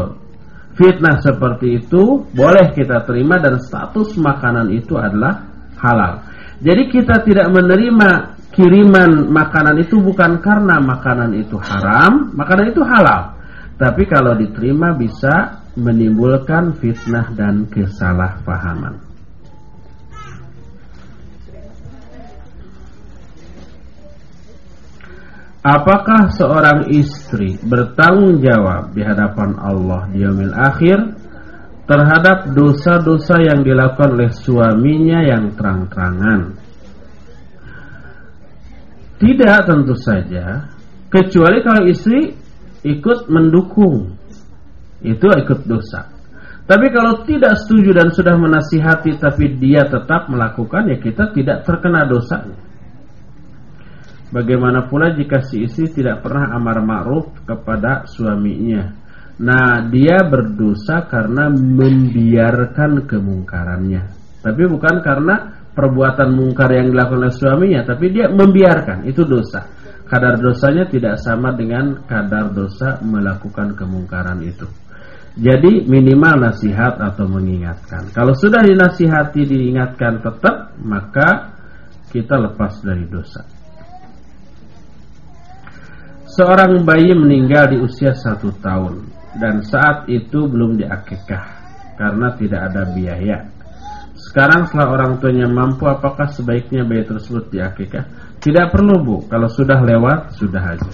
fitnah seperti itu boleh kita terima dan status makanan itu adalah halal. Jadi kita tidak menerima kiriman makanan itu bukan karena makanan itu haram, makanan itu halal. Tapi kalau diterima bisa menimbulkan fitnah dan kesalahpahaman. Apakah seorang istri bertanggung jawab di hadapan Allah di akhir terhadap dosa-dosa yang dilakukan oleh suaminya yang terang-terangan? Tidak tentu saja, kecuali kalau istri ikut mendukung. Itu ikut dosa. Tapi kalau tidak setuju dan sudah menasihati tapi dia tetap melakukan ya kita tidak terkena dosanya. Bagaimana pula jika si istri tidak pernah amar ma'ruf kepada suaminya? Nah, dia berdosa karena membiarkan kemungkarannya. Tapi bukan karena perbuatan mungkar yang dilakukan oleh suaminya, tapi dia membiarkan. Itu dosa. Kadar dosanya tidak sama dengan kadar dosa melakukan kemungkaran itu. Jadi minimal nasihat atau mengingatkan. Kalau sudah dinasihati diingatkan tetap, maka kita lepas dari dosa. Seorang bayi meninggal di usia satu tahun dan saat itu belum diakikah karena tidak ada biaya. Sekarang setelah orang tuanya mampu, apakah sebaiknya bayi tersebut diakikah? Tidak perlu bu, kalau sudah lewat sudah aja.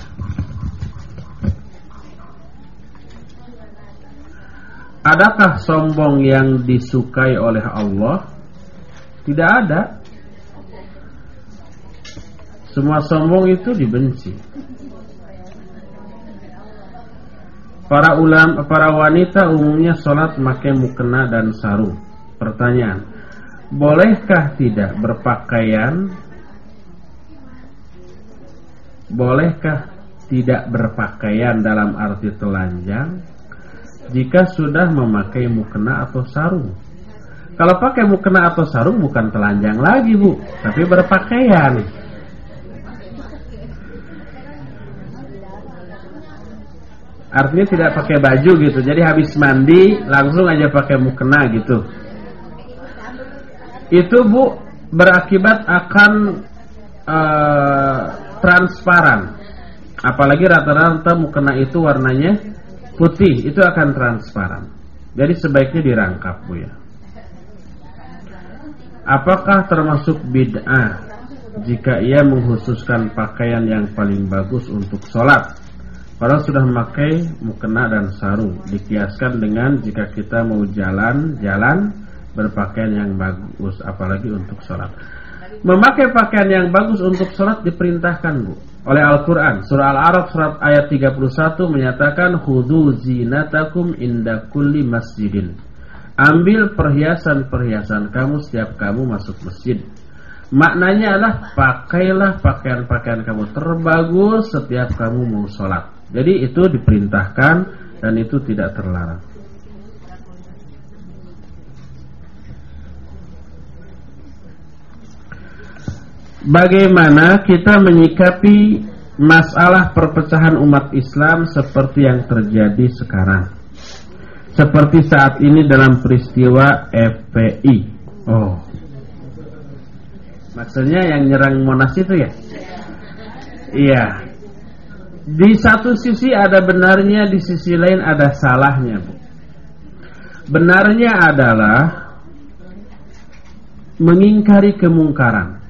Adakah sombong yang disukai oleh Allah? Tidak ada. Semua sombong itu dibenci. Para ulama, para wanita umumnya sholat memakai mukena dan sarung. Pertanyaan, bolehkah tidak berpakaian? Bolehkah tidak berpakaian dalam arti telanjang? jika sudah memakai mukena atau sarung. Kalau pakai mukena atau sarung bukan telanjang lagi bu, tapi berpakaian. Artinya tidak pakai baju gitu, jadi habis mandi langsung aja pakai mukena gitu. Itu bu berakibat akan uh, transparan. Apalagi rata-rata mukena itu warnanya putih itu akan transparan. Jadi sebaiknya dirangkap Bu ya. Apakah termasuk bid'ah jika ia menghususkan pakaian yang paling bagus untuk sholat? Padahal sudah memakai mukena dan sarung. Dikiaskan dengan jika kita mau jalan-jalan berpakaian yang bagus, apalagi untuk sholat. Memakai pakaian yang bagus untuk sholat diperintahkan bu oleh Al-Quran Surah Al-Araf surat ayat 31 menyatakan Hudu zinatakum inda kulli masjidin Ambil perhiasan-perhiasan kamu setiap kamu masuk masjid Maknanya adalah pakailah pakaian-pakaian kamu terbagus setiap kamu mau sholat Jadi itu diperintahkan dan itu tidak terlarang bagaimana kita menyikapi masalah perpecahan umat Islam seperti yang terjadi sekarang. Seperti saat ini dalam peristiwa FPI. Oh. Maksudnya yang nyerang Monas itu ya? Iya. Di satu sisi ada benarnya, di sisi lain ada salahnya, Bu. Benarnya adalah mengingkari kemungkaran.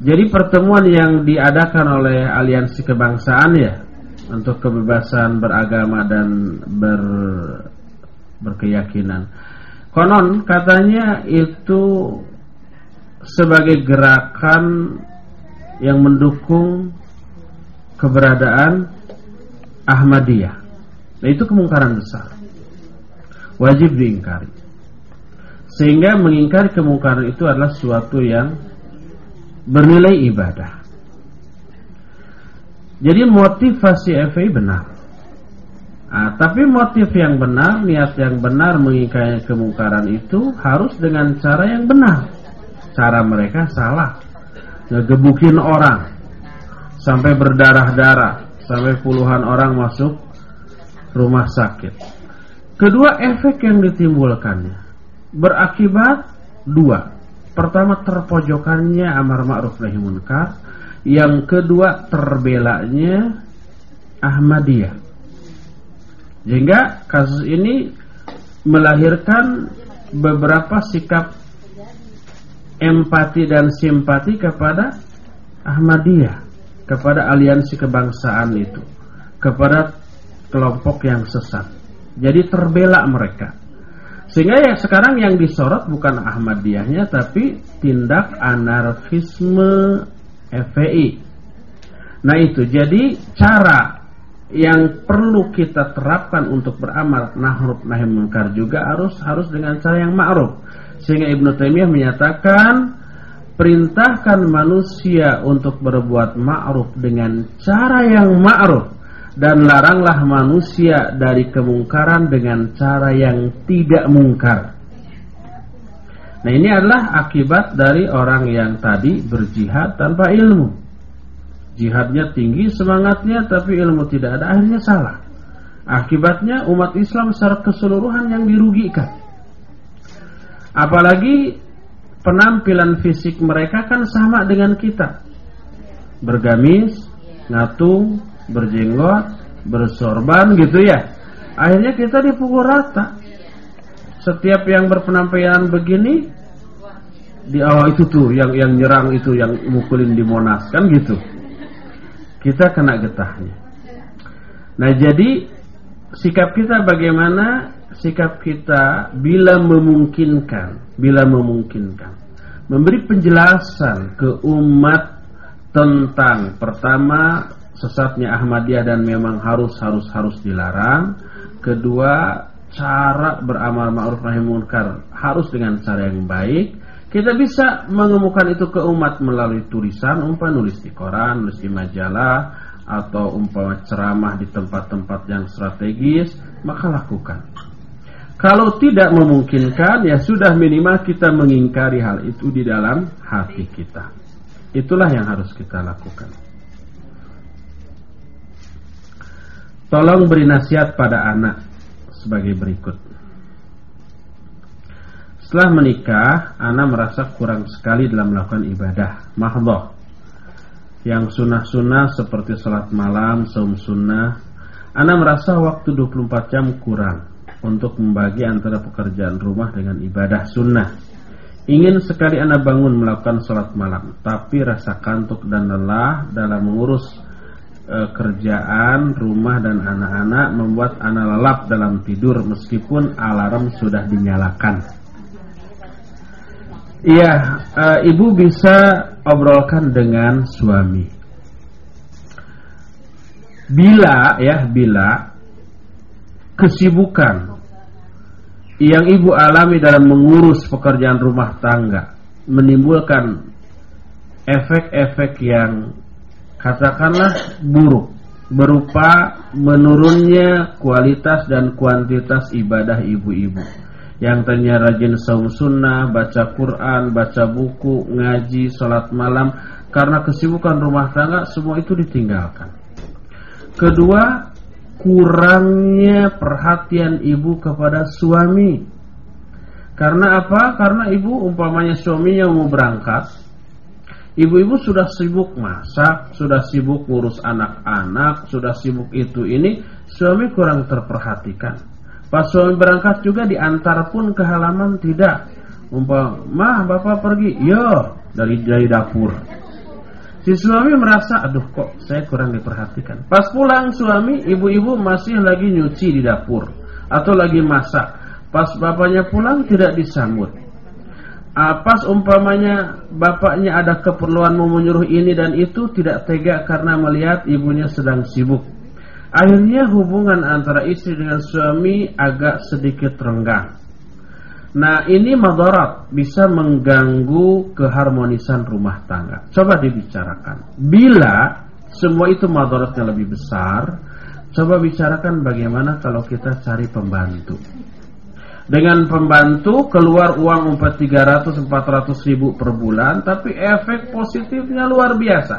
Jadi pertemuan yang diadakan oleh aliansi kebangsaan ya untuk kebebasan beragama dan ber, berkeyakinan. Konon katanya itu sebagai gerakan yang mendukung keberadaan Ahmadiyah. Nah itu kemungkaran besar. Wajib diingkari. Sehingga mengingkari kemungkaran itu adalah suatu yang bernilai ibadah. Jadi motivasi FI benar. Nah, tapi motif yang benar, niat yang benar mengingkari kemungkaran itu harus dengan cara yang benar. Cara mereka salah. Ngegebukin orang sampai berdarah-darah, sampai puluhan orang masuk rumah sakit. Kedua efek yang ditimbulkannya berakibat dua. Pertama terpojokannya amar ma'ruf nahi munkar, yang kedua terbelanya Ahmadiyah. Sehingga kasus ini melahirkan beberapa sikap empati dan simpati kepada Ahmadiyah, kepada aliansi kebangsaan itu, kepada kelompok yang sesat. Jadi terbela mereka. Sehingga ya sekarang yang disorot bukan Ahmadiyahnya tapi tindak anarkisme FPI. Nah itu jadi cara yang perlu kita terapkan untuk beramal nahruf nahi munkar juga harus harus dengan cara yang ma'ruf. Sehingga Ibnu Taimiyah menyatakan perintahkan manusia untuk berbuat ma'ruf dengan cara yang ma'ruf dan laranglah manusia dari kemungkaran dengan cara yang tidak mungkar. Nah ini adalah akibat dari orang yang tadi berjihad tanpa ilmu. Jihadnya tinggi semangatnya tapi ilmu tidak ada akhirnya salah. Akibatnya umat Islam secara keseluruhan yang dirugikan. Apalagi penampilan fisik mereka kan sama dengan kita. Bergamis, ngatung, berjenggot, bersorban gitu ya. Akhirnya kita dipukul rata setiap yang berpenampilan begini di awal oh, itu tuh yang yang nyerang itu yang mukulin di Monas kan gitu kita kena getahnya nah jadi sikap kita bagaimana sikap kita bila memungkinkan bila memungkinkan. Memberi penjelasan ke umat tentang pertama sesatnya Ahmadiyah dan memang harus harus harus dilarang. Kedua cara beramal ma'ruf nahi munkar harus dengan cara yang baik. Kita bisa mengemukan itu ke umat melalui tulisan umpama nulis di koran nulis di majalah atau umpama ceramah di tempat-tempat yang strategis maka lakukan kalau tidak memungkinkan ya sudah minimal kita mengingkari hal itu di dalam hati kita itulah yang harus kita lakukan tolong beri nasihat pada anak sebagai berikut. Setelah menikah, Ana merasa kurang sekali dalam melakukan ibadah mahdoh. Yang sunnah-sunnah seperti sholat malam, saum sunnah. Ana merasa waktu 24 jam kurang untuk membagi antara pekerjaan rumah dengan ibadah sunnah. Ingin sekali Ana bangun melakukan sholat malam, tapi rasa kantuk dan lelah dalam mengurus e, kerjaan, rumah dan anak-anak membuat anak lelap dalam tidur meskipun alarm sudah dinyalakan. Iya, e, ibu bisa obrolkan dengan suami. Bila ya, bila kesibukan yang ibu alami dalam mengurus pekerjaan rumah tangga menimbulkan efek-efek yang katakanlah buruk berupa menurunnya kualitas dan kuantitas ibadah ibu-ibu yang tanya rajin saum sunnah, baca Quran, baca buku, ngaji, sholat malam karena kesibukan rumah tangga semua itu ditinggalkan. Kedua, kurangnya perhatian ibu kepada suami. Karena apa? Karena ibu umpamanya suaminya mau berangkat, Ibu-ibu sudah sibuk masak, sudah sibuk ngurus anak-anak, sudah sibuk itu ini, suami kurang terperhatikan. Pas suami berangkat juga diantar pun ke halaman tidak. Umpam, mah bapak pergi, yo dari dari dapur. Si suami merasa, aduh kok saya kurang diperhatikan. Pas pulang suami, ibu-ibu masih lagi nyuci di dapur atau lagi masak. Pas bapaknya pulang tidak disambut uh, pas umpamanya bapaknya ada keperluan mau menyuruh ini dan itu tidak tega karena melihat ibunya sedang sibuk. Akhirnya hubungan antara istri dengan suami agak sedikit renggang. Nah ini madarat bisa mengganggu keharmonisan rumah tangga. Coba dibicarakan. Bila semua itu madaratnya lebih besar, coba bicarakan bagaimana kalau kita cari pembantu dengan pembantu keluar uang 300 400 ribu per bulan tapi efek positifnya luar biasa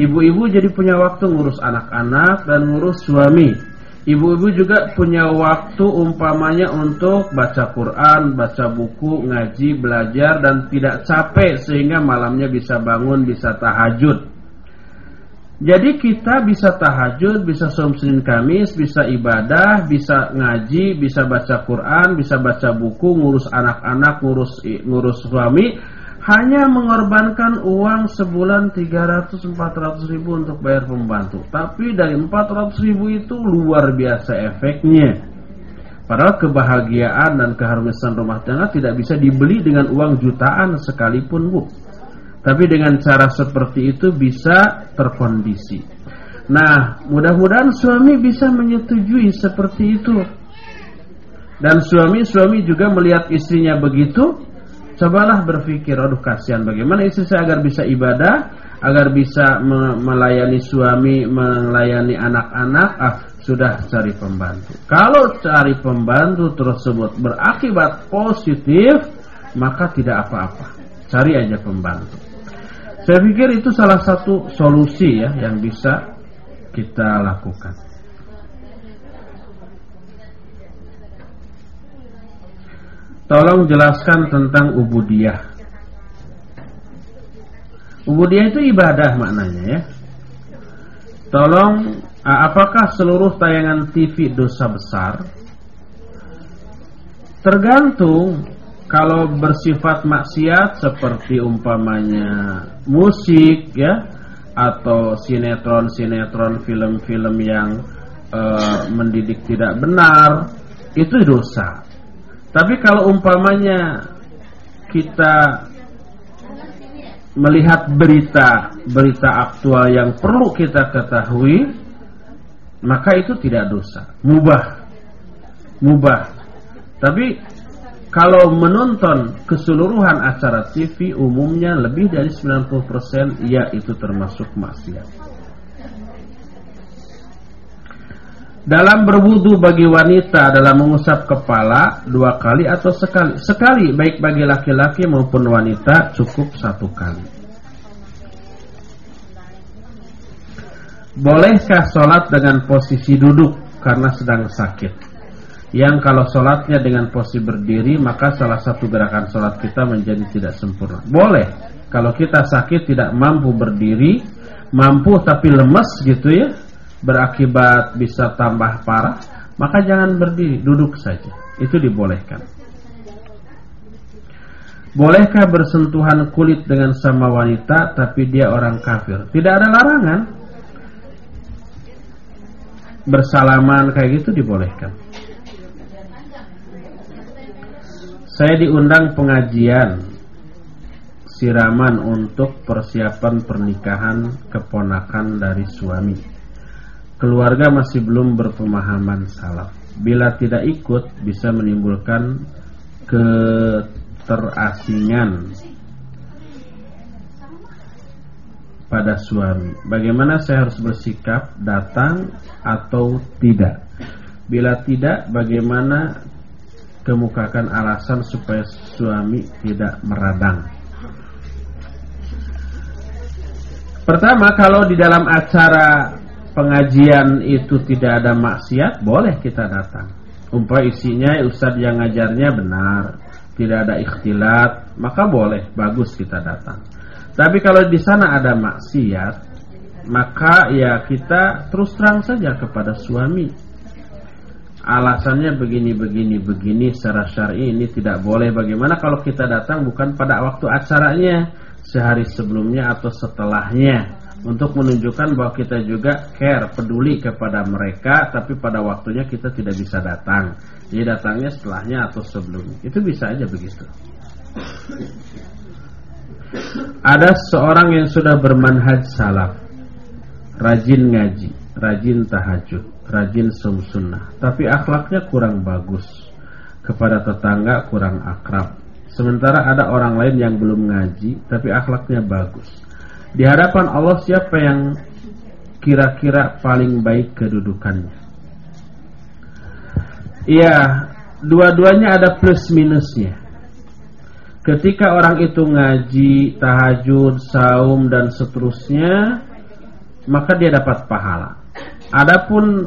ibu-ibu jadi punya waktu ngurus anak-anak dan ngurus suami ibu-ibu juga punya waktu umpamanya untuk baca Quran baca buku ngaji belajar dan tidak capek sehingga malamnya bisa bangun bisa tahajud. Jadi kita bisa tahajud, bisa som Senin Kamis, bisa ibadah, bisa ngaji, bisa baca Quran, bisa baca buku, ngurus anak-anak, ngurus ngurus suami, hanya mengorbankan uang sebulan 300-400 ribu untuk bayar pembantu. Tapi dari 400 ribu itu luar biasa efeknya. Padahal kebahagiaan dan keharmonisan rumah tangga tidak bisa dibeli dengan uang jutaan sekalipun, Bu. Tapi dengan cara seperti itu bisa terkondisi. Nah, mudah-mudahan suami bisa menyetujui seperti itu. Dan suami-suami juga melihat istrinya begitu, cobalah berpikir, aduh kasihan bagaimana istri saya agar bisa ibadah, agar bisa melayani suami, melayani anak-anak, ah sudah cari pembantu. Kalau cari pembantu tersebut berakibat positif, maka tidak apa-apa. Cari aja pembantu. Saya pikir itu salah satu solusi ya yang bisa kita lakukan. Tolong jelaskan tentang ubudiyah. Ubudiyah itu ibadah maknanya ya. Tolong, apakah seluruh tayangan TV dosa besar? Tergantung kalau bersifat maksiat seperti umpamanya musik ya atau sinetron-sinetron film-film yang uh, mendidik tidak benar itu dosa. Tapi kalau umpamanya kita melihat berita berita aktual yang perlu kita ketahui, maka itu tidak dosa, mubah, mubah. Tapi kalau menonton keseluruhan acara TV umumnya lebih dari 90% ya itu termasuk maksiat. Dalam berwudu bagi wanita dalam mengusap kepala dua kali atau sekali. Sekali baik bagi laki-laki maupun wanita cukup satu kali. Bolehkah sholat dengan posisi duduk karena sedang sakit? Yang kalau sholatnya dengan posisi berdiri maka salah satu gerakan sholat kita menjadi tidak sempurna. Boleh. Kalau kita sakit tidak mampu berdiri, mampu tapi lemes gitu ya, berakibat bisa tambah parah, maka jangan berdiri, duduk saja. Itu dibolehkan. Bolehkah bersentuhan kulit dengan sama wanita tapi dia orang kafir? Tidak ada larangan. Bersalaman kayak gitu dibolehkan. Saya diundang pengajian siraman untuk persiapan pernikahan keponakan dari suami keluarga masih belum berpemahaman salaf. Bila tidak ikut bisa menimbulkan keterasingan pada suami. Bagaimana saya harus bersikap datang atau tidak? Bila tidak, bagaimana kemukakan alasan supaya suami tidak meradang? Pertama, kalau di dalam acara pengajian itu tidak ada maksiat, boleh kita datang. Umpah isinya ustadz yang ngajarnya benar, tidak ada ikhtilat, maka boleh, bagus kita datang. Tapi kalau di sana ada maksiat, maka ya kita terus terang saja kepada suami. Alasannya begini, begini, begini secara syar'i ini tidak boleh. Bagaimana kalau kita datang bukan pada waktu acaranya, sehari sebelumnya atau setelahnya? Untuk menunjukkan bahwa kita juga care, peduli kepada mereka, tapi pada waktunya kita tidak bisa datang. Jadi datangnya setelahnya atau sebelumnya. Itu bisa aja begitu. Ada seorang yang sudah bermanhaj salaf, rajin ngaji, rajin tahajud, rajin sunnah, tapi akhlaknya kurang bagus. Kepada tetangga kurang akrab. Sementara ada orang lain yang belum ngaji, tapi akhlaknya bagus di hadapan Allah siapa yang kira-kira paling baik kedudukannya? Iya, dua-duanya ada plus minusnya. Ketika orang itu ngaji, tahajud, saum dan seterusnya, maka dia dapat pahala. Adapun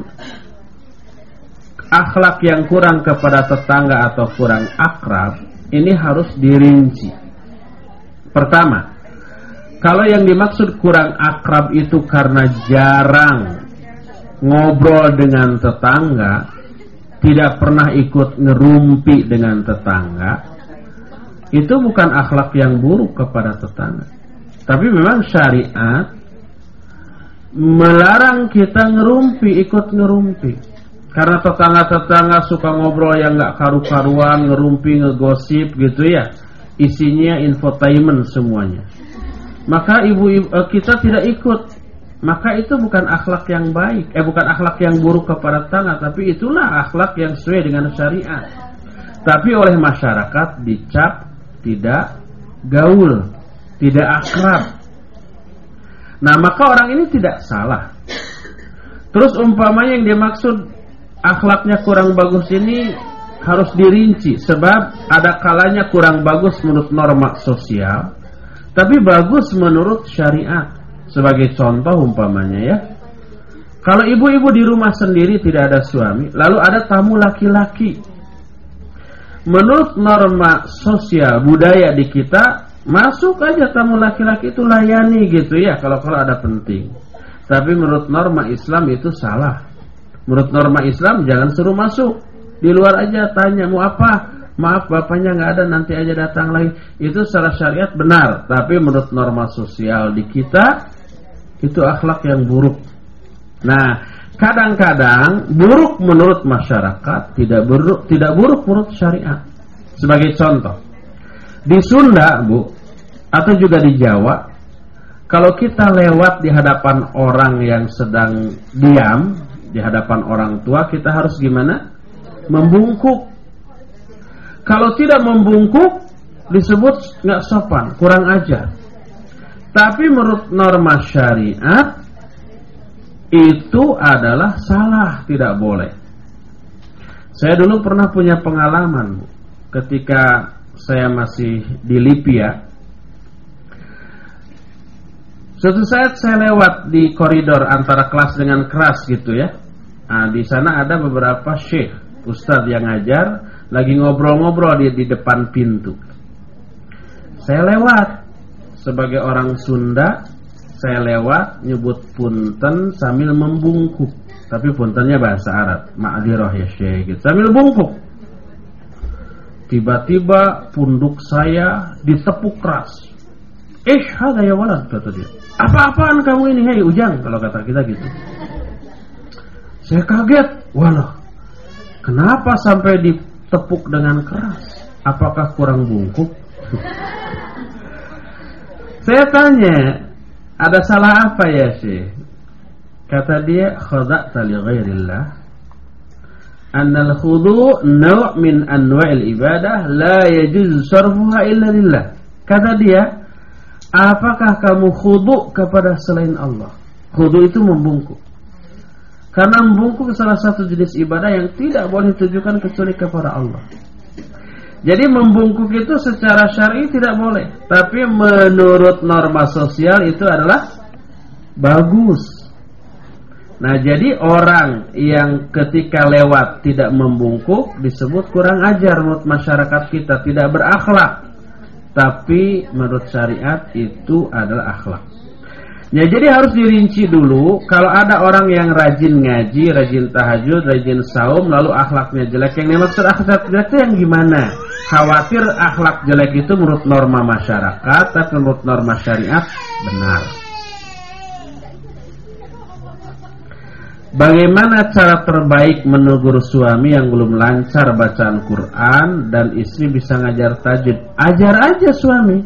akhlak yang kurang kepada tetangga atau kurang akrab, ini harus dirinci. Pertama, kalau yang dimaksud kurang akrab itu karena jarang ngobrol dengan tetangga, tidak pernah ikut ngerumpi dengan tetangga, itu bukan akhlak yang buruk kepada tetangga. Tapi memang syariat melarang kita ngerumpi, ikut ngerumpi. Karena tetangga-tetangga suka ngobrol yang nggak karu-karuan, ngerumpi, ngegosip gitu ya. Isinya infotainment semuanya. Maka ibu, ibu eh, kita tidak ikut. Maka itu bukan akhlak yang baik. Eh bukan akhlak yang buruk kepada tetangga tapi itulah akhlak yang sesuai dengan syariat. Tapi oleh masyarakat dicap tidak gaul tidak akrab. Nah maka orang ini tidak salah. Terus umpamanya yang dimaksud akhlaknya kurang bagus ini harus dirinci. Sebab ada kalanya kurang bagus menurut norma sosial tapi bagus menurut syariat. Sebagai contoh umpamanya ya. Kalau ibu-ibu di rumah sendiri tidak ada suami, lalu ada tamu laki-laki. Menurut norma sosial budaya di kita, masuk aja tamu laki-laki itu layani gitu ya kalau kalau ada penting. Tapi menurut norma Islam itu salah. Menurut norma Islam jangan suruh masuk. Di luar aja tanya mau apa? Maaf bapaknya nggak ada nanti aja datang lagi. Itu secara syariat benar tapi menurut norma sosial di kita itu akhlak yang buruk. Nah kadang-kadang buruk menurut masyarakat tidak buruk tidak buruk menurut syariat. Sebagai contoh di Sunda bu atau juga di Jawa kalau kita lewat di hadapan orang yang sedang diam di hadapan orang tua kita harus gimana? Membungkuk kalau tidak membungkuk disebut nggak sopan, kurang ajar. Tapi menurut norma syariat itu adalah salah, tidak boleh. Saya dulu pernah punya pengalaman ketika saya masih di Libya. Suatu saat saya lewat di koridor antara kelas dengan kelas gitu ya. Nah, di sana ada beberapa syekh, ustadz yang ngajar lagi ngobrol-ngobrol di, di depan pintu. Saya lewat sebagai orang Sunda, saya lewat nyebut punten sambil membungkuk. Tapi puntennya bahasa Arab, ma'dirah ya Syekh. Sambil bungkuk. Tiba-tiba punduk saya ditepuk keras. Eh, ada ya walad kata dia. Apa-apaan kamu ini, hei ujang kalau kata kita gitu. Saya kaget, walah. Kenapa sampai di tepuk dengan keras. Apakah kurang bungkuk? Saya tanya, ada salah apa ya sih? Kata dia, khada'ta li ghairillah. Anna al-khudu' naw' min anwa'il ibadah la yajuz sarfuha illa lillah. Kata dia, apakah kamu khudu' kepada selain Allah? Khudu' itu membungkuk. Karena membungkuk salah satu jenis ibadah yang tidak boleh ditujukan kecuali kepada Allah. Jadi membungkuk itu secara syar'i tidak boleh, tapi menurut norma sosial itu adalah bagus. Nah, jadi orang yang ketika lewat tidak membungkuk disebut kurang ajar menurut masyarakat kita, tidak berakhlak. Tapi menurut syariat itu adalah akhlak. Ya jadi harus dirinci dulu kalau ada orang yang rajin ngaji, rajin tahajud, rajin saum lalu akhlaknya jelek. Yang dimaksud akhlak jelek itu yang gimana? Khawatir akhlak jelek itu menurut norma masyarakat tapi menurut norma syariat benar. Bagaimana cara terbaik menegur suami yang belum lancar bacaan Quran dan istri bisa ngajar tajwid? Ajar aja suami.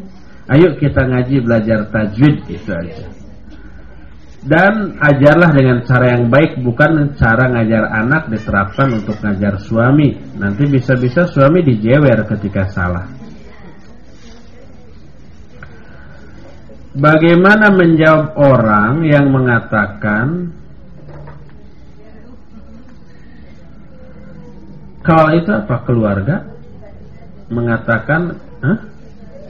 Ayo kita ngaji belajar tajwid itu aja dan ajarlah dengan cara yang baik bukan cara ngajar anak diterapkan untuk ngajar suami. Nanti bisa-bisa suami dijewer ketika salah. Bagaimana menjawab orang yang mengatakan kalau itu apa keluarga? Mengatakan huh?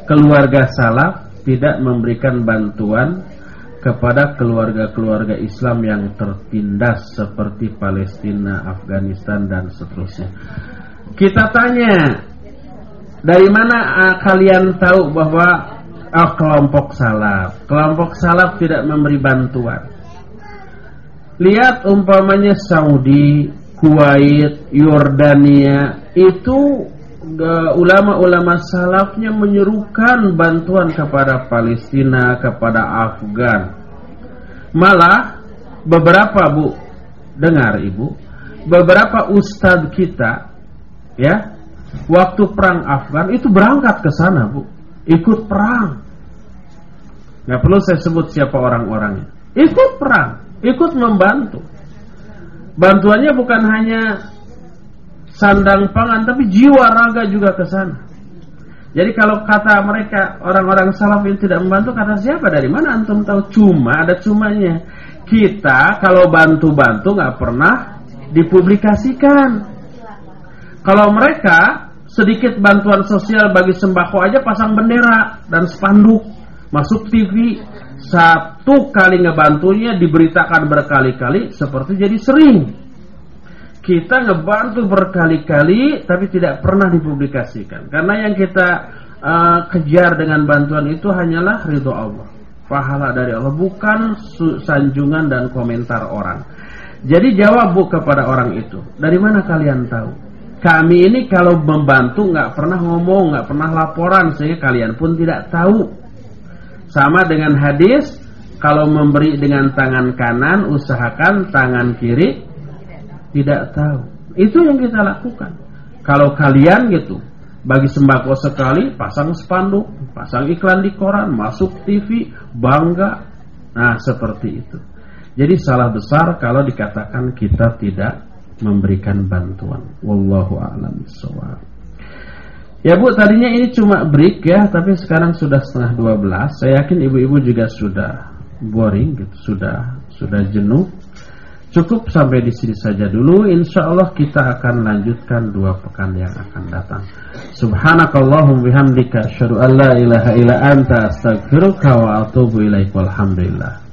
keluarga salaf tidak memberikan bantuan kepada keluarga-keluarga Islam yang tertindas seperti Palestina, Afghanistan dan seterusnya. Kita tanya, dari mana uh, kalian tahu bahwa oh, kelompok salaf, kelompok salaf tidak memberi bantuan? Lihat umpamanya Saudi, Kuwait, Yordania itu ulama-ulama salafnya menyerukan bantuan kepada Palestina, kepada Afgan. Malah beberapa Bu, dengar Ibu, beberapa ustadz kita ya, waktu perang Afgan itu berangkat ke sana Bu, ikut perang. Nggak perlu saya sebut siapa orang-orangnya. Ikut perang, ikut membantu. Bantuannya bukan hanya sandang pangan, tapi jiwa raga juga ke sana. Jadi kalau kata mereka orang-orang salaf yang tidak membantu kata siapa? Dari mana antum tahu? Cuma ada cumanya. Kita kalau bantu-bantu nggak pernah dipublikasikan. Kalau mereka sedikit bantuan sosial bagi sembako aja pasang bendera dan spanduk masuk TV satu kali ngebantunya diberitakan berkali-kali seperti jadi sering kita ngebantu berkali-kali tapi tidak pernah dipublikasikan. Karena yang kita uh, kejar dengan bantuan itu hanyalah ridho Allah. Pahala dari Allah bukan sanjungan dan komentar orang. Jadi jawab bu kepada orang itu dari mana kalian tahu? Kami ini kalau membantu nggak pernah ngomong nggak pernah laporan sehingga kalian pun tidak tahu. Sama dengan hadis kalau memberi dengan tangan kanan usahakan tangan kiri tidak tahu. Itu yang kita lakukan. Kalau kalian gitu, bagi sembako sekali, pasang spanduk, pasang iklan di koran, masuk TV, bangga. Nah, seperti itu. Jadi salah besar kalau dikatakan kita tidak memberikan bantuan. Wallahu a'lam bishawab. Ya Bu, tadinya ini cuma break ya, tapi sekarang sudah setengah 12. Saya yakin ibu-ibu juga sudah boring gitu, sudah sudah jenuh Cukup sampai di sini saja dulu. Insya Allah kita akan lanjutkan dua pekan yang akan datang. Subhanakallahum bihamdika asyhadu an la ilaha anta wa atubu. Walhamdulillah.